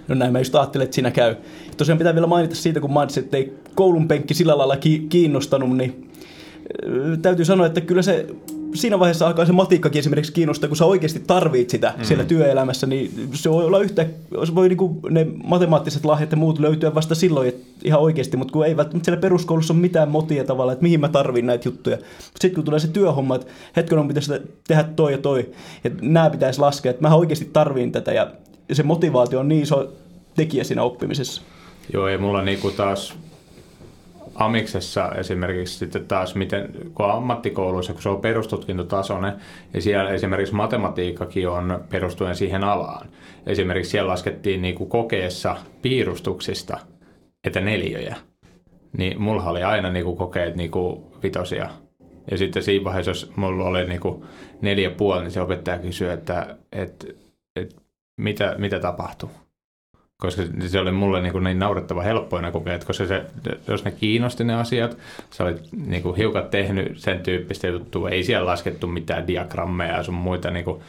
No näin mä just ajattelin, että siinä käy. Tosiaan pitää vielä mainita siitä, kun mainitsit, että ei koulun penkki sillä lailla kiinnostanut, niin täytyy sanoa, että kyllä se siinä vaiheessa alkaa se matikkakin esimerkiksi kiinnostaa, kun sä oikeasti tarvit sitä mm. siellä työelämässä, niin se voi olla yhtä, se voi niinku ne matemaattiset lahjat ja muut löytyä vasta silloin että ihan oikeasti, mutta kun ei välttämättä siellä peruskoulussa ole mitään motia tavalla, että mihin mä tarvin näitä juttuja. Sitten kun tulee se työhomma, että hetken on pitäisi tehdä toi ja toi, ja nämä pitäisi laskea, että mä oikeasti tarviin tätä, ja se motivaatio on niin iso tekijä siinä oppimisessa. Joo, ei mulla niinku taas Amiksessa esimerkiksi sitten taas, miten, kun ammattikouluissa, kun se on perustutkintotasoinen, ja siellä esimerkiksi matematiikkakin on perustuen siihen alaan. Esimerkiksi siellä laskettiin niin kuin kokeessa piirustuksista, että neljöjä. Niin mulla oli aina niin kuin kokeet niin kuin vitosia. Ja sitten siinä vaiheessa, jos mulla oli niin kuin neljä puoli, niin se opettaja kysyi, että, että, että mitä, mitä tapahtuu koska se oli mulle niin, kuin niin naurettava helppoina kokeet, koska se, jos ne kiinnosti ne asiat, sä olit niin kuin hiukan tehnyt sen tyyppistä juttua, ei siellä laskettu mitään diagrammeja ja sun muita, niin kuin,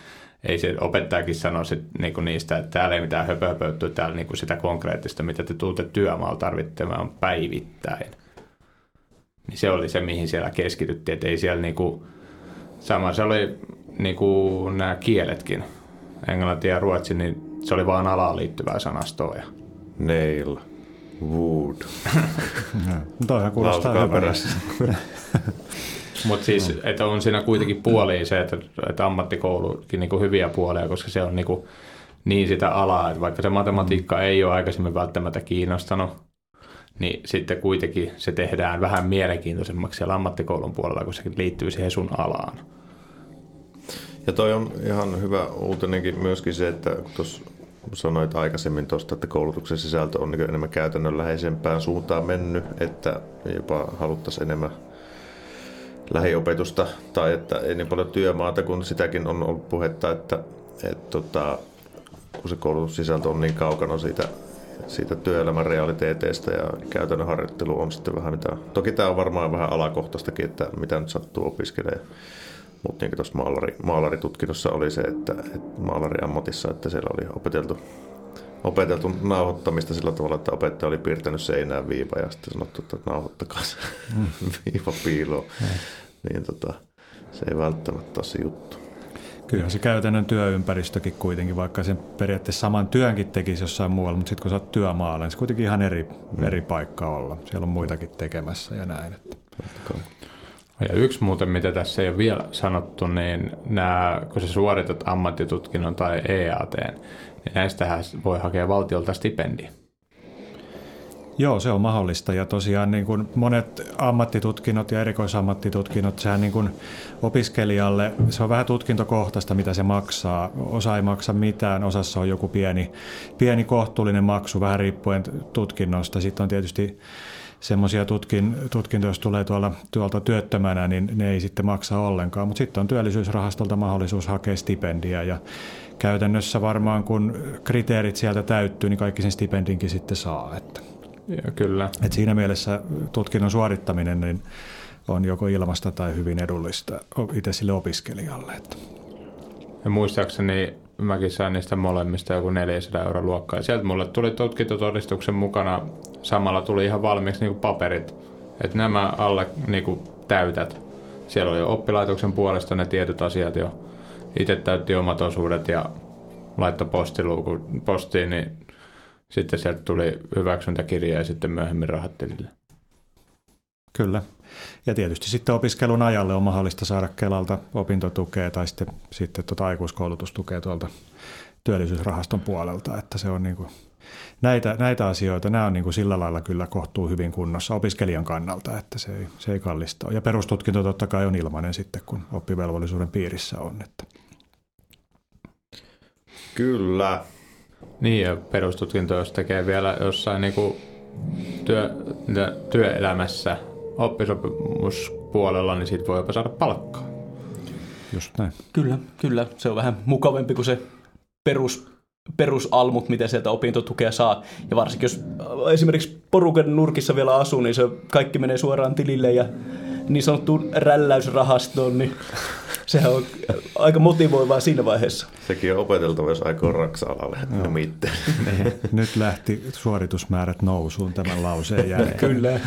ei se opettajakin sano sit, niin kuin niistä, että täällä ei mitään höpöhöpöyttyä, täällä niin kuin sitä konkreettista, mitä te tuutte työmaalla tarvitsemaan päivittäin. Niin se oli se, mihin siellä keskityttiin, että ei siellä niin kuin, Sama se oli niin kuin nämä kieletkin, englanti ja ruotsi, niin se oli vaan alaan liittyvää sanastoa. Ja Nail. Wood. [LAUGHS] Toihan kuulostaa hyvältä. [LAUGHS] Mutta siis, että on siinä kuitenkin puolia se, että, että ammattikoulukin niin hyviä puolia, koska se on niin, kuin niin sitä alaa, että vaikka se matematiikka ei ole aikaisemmin välttämättä kiinnostanut, niin sitten kuitenkin se tehdään vähän mielenkiintoisemmaksi siellä ammattikoulun puolella, kun se liittyy siihen sun alaan. Ja toi on ihan hyvä uutinenkin myöskin se, että kun sanoit aikaisemmin tuosta, että koulutuksen sisältö on niin enemmän käytännönläheisempään suuntaan mennyt, että jopa haluttaisiin enemmän lähiopetusta tai että ei niin paljon työmaata, kun sitäkin on ollut puhetta, että, että tota, kun se koulutussisältö on niin kaukana siitä, siitä työelämän realiteeteista ja käytännön harjoittelu on sitten vähän mitä... Toki tämä on varmaan vähän alakohtaistakin, että mitä nyt sattuu opiskelemaan. Mutta niin tuossa maalari, maalaritutkinnossa oli se, että, että maalariammatissa, että siellä oli opeteltu, opeteltu nauhoittamista sillä tavalla, että opettaja oli piirtänyt seinään viiva ja sitten sanottu, että nauhoittakaa se [LAUGHS] viiva piiloon. Niin tota, se ei välttämättä ole se juttu. Kyllähän se käytännön työympäristökin kuitenkin, vaikka sen periaatteessa saman työnkin tekisi jossain muualla, mutta sitten kun sä oot työmaalla, niin se kuitenkin ihan eri, eri paikka olla. Siellä on muitakin tekemässä ja näin. Että. Ja yksi muuten, mitä tässä ei ole vielä sanottu, niin nämä, kun sä suoritat ammattitutkinnon tai EAT, niin näistähän voi hakea valtiolta stipendiä. Joo, se on mahdollista ja tosiaan niin kuin monet ammattitutkinnot ja erikoisammattitutkinnot, sehän niin kuin opiskelijalle, se on vähän tutkintokohtaista, mitä se maksaa. Osa ei maksa mitään, osassa on joku pieni, pieni kohtuullinen maksu, vähän riippuen tutkinnosta. Sitten on tietysti semmoisia tutkin, tutkintoja, jos tulee tuolla, tuolta työttömänä, niin ne ei sitten maksa ollenkaan. Mutta sitten on työllisyysrahastolta mahdollisuus hakea stipendiä ja käytännössä varmaan kun kriteerit sieltä täyttyy, niin kaikki sen stipendinkin sitten saa. Että. Ja kyllä. Et siinä mielessä tutkinnon suorittaminen niin on joko ilmasta tai hyvin edullista itse sille opiskelijalle. Että. Ja muistaakseni mäkin sain niistä molemmista joku 400 euro luokkaa. Sieltä mulle tuli tutkintotodistuksen mukana, samalla tuli ihan valmiiksi niin paperit, että nämä alle niin kuin täytät. Siellä oli jo oppilaitoksen puolesta ne tietyt asiat jo. Itse täytti omat osuudet ja laittoi postiin, niin sitten sieltä tuli hyväksyntäkirja ja sitten myöhemmin rahat tilille. Kyllä. Ja tietysti sitten opiskelun ajalle on mahdollista saada Kelalta opintotukea tai sitten, sitten tuota aikuiskoulutustukea tuolta työllisyysrahaston puolelta, että se on niin kuin, näitä, näitä asioita, nämä on niin kuin sillä lailla kyllä kohtuu hyvin kunnossa opiskelijan kannalta, että se ei, se ei kallista ole. Ja perustutkinto totta kai on ilmainen sitten, kun oppivelvollisuuden piirissä on. Että. Kyllä. Niin ja perustutkinto, jos tekee vielä jossain niin kuin työ, työelämässä oppisopimuspuolella, niin siitä voi jopa saada palkkaa. Just näin. Kyllä, kyllä. Se on vähän mukavampi kuin se perus, perusalmut, mitä sieltä opintotukea saa. Ja varsinkin jos esimerkiksi porukan nurkissa vielä asuu, niin se kaikki menee suoraan tilille ja niin sanottuun rälläysrahastoon, niin [LAUGHS] sehän on aika motivoivaa siinä vaiheessa. Sekin on opeteltava, jos aikoo raksa-alalle nimittäin. Nyt lähti suoritusmäärät nousuun tämän lauseen [LAUGHS] jälkeen. Kyllä.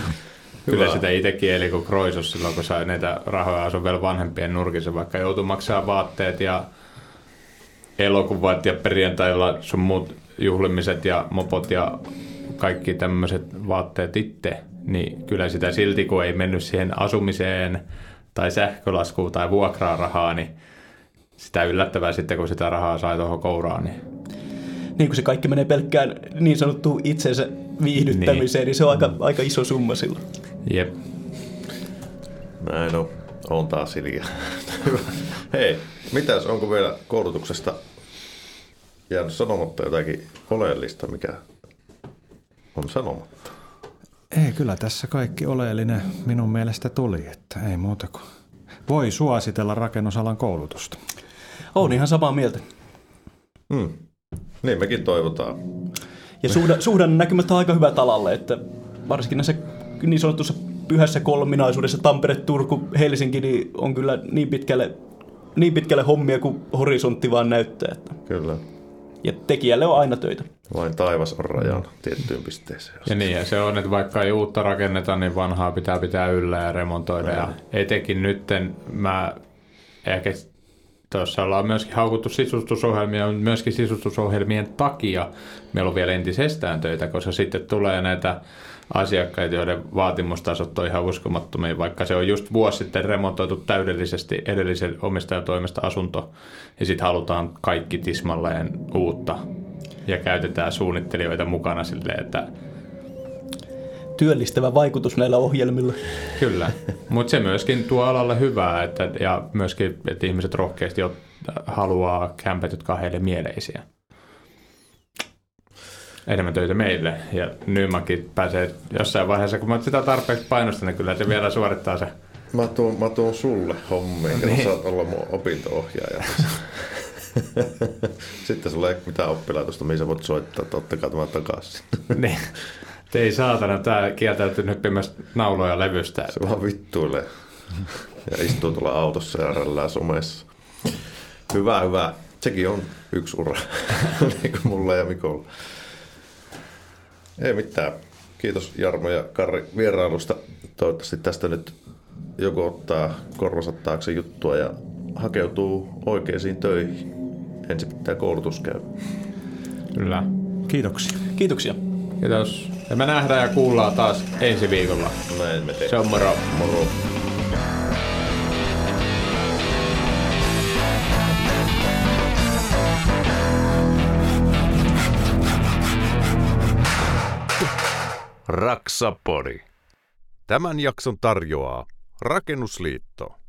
Kyllä sitä itsekin eli kun Kroisos silloin, kun sai näitä rahoja asui vielä vanhempien nurkissa, vaikka joutui maksaa vaatteet ja elokuvat ja perjantailla sun muut juhlimiset ja mopot ja kaikki tämmöiset vaatteet itse, niin kyllä sitä silti, kun ei mennyt siihen asumiseen tai sähkölaskuun tai vuokraa rahaa, niin sitä yllättävää sitten, kun sitä rahaa sai tuohon kouraan, niin Niin kuin se kaikki menee pelkkään niin sanottuun itsensä viihdyttämiseen, niin, niin se on aika, aika iso summa silloin. jep. Näin on. On taas hiljaa. [LAUGHS] Hyvä. Hei, mitäs, onko vielä koulutuksesta jäänyt sanomatta jotakin oleellista, mikä on sanomatta? Ei, kyllä tässä kaikki oleellinen minun mielestä tuli, että ei muuta kuin voi suositella rakennusalan koulutusta. On ihan samaa mieltä. Hmm. Niin mekin toivotaan. Ja suhdan, suhdan näkymät on aika hyvät alalle, että varsinkin näissä niin sanotussa pyhässä kolminaisuudessa Tampere, Turku, Helsinki niin on kyllä niin pitkälle, niin pitkälle hommia kuin horisontti vaan näyttää. Että. Kyllä. Ja tekijälle on aina töitä. Vain taivas on rajana tiettyyn pisteeseen. Ja niinhän se on, että vaikka ei uutta rakenneta, niin vanhaa pitää pitää yllä ja remontoida. Ja etenkin nytten mä ehkä tuossa ollaan myöskin haukuttu sisustusohjelmia, mutta myöskin sisustusohjelmien takia meillä on vielä entisestään töitä, koska sitten tulee näitä asiakkaita, joiden vaatimustasot on ihan uskomattomia, vaikka se on just vuosi sitten remontoitu täydellisesti edellisen omistajan toimesta asunto, ja sitten halutaan kaikki tismalleen uutta, ja käytetään suunnittelijoita mukana silleen, että työllistävä vaikutus näillä ohjelmilla. Kyllä, mutta se myöskin tuo alalle hyvää, että, ja myöskin, että ihmiset rohkeasti haluaa kämpät, jotka on heille mieleisiä. Enemmän töitä meille, ja Nymankin pääsee jossain vaiheessa, kun mä sitä tarpeeksi painostan, niin kyllä se vielä suorittaa se. Mä tuun, mä tuun sulle hommiin, niin. saat olla mun opinto-ohjaaja. [LAUGHS] Sitten sulla ei mitään oppilaitosta, mihin sä voit soittaa, että ottakaa tämä takaisin. [LAUGHS] niin. Ei saatana, tää kieltäytyy hyppimästä nauloja levystä. Se vaan vittuilee. Ja istuu tuolla autossa ja rällää somessa. Hyvä, hyvä. Sekin on yksi ura, [LAUGHS] niin kuin mulla ja Mikolla. Ei mitään. Kiitos Jarmo ja Karri vierailusta. Toivottavasti tästä nyt joku ottaa korvansa taakse juttua ja hakeutuu oikeisiin töihin. Ensin pitää koulutus käydä. Kyllä. Kiitoksia. Kiitoksia. Kiitos. Ja me nähdään ja kuullaan taas ensi viikolla. Näin me teemme. Se on moro. Moro. Raksapori. Tämän jakson tarjoaa Rakennusliitto.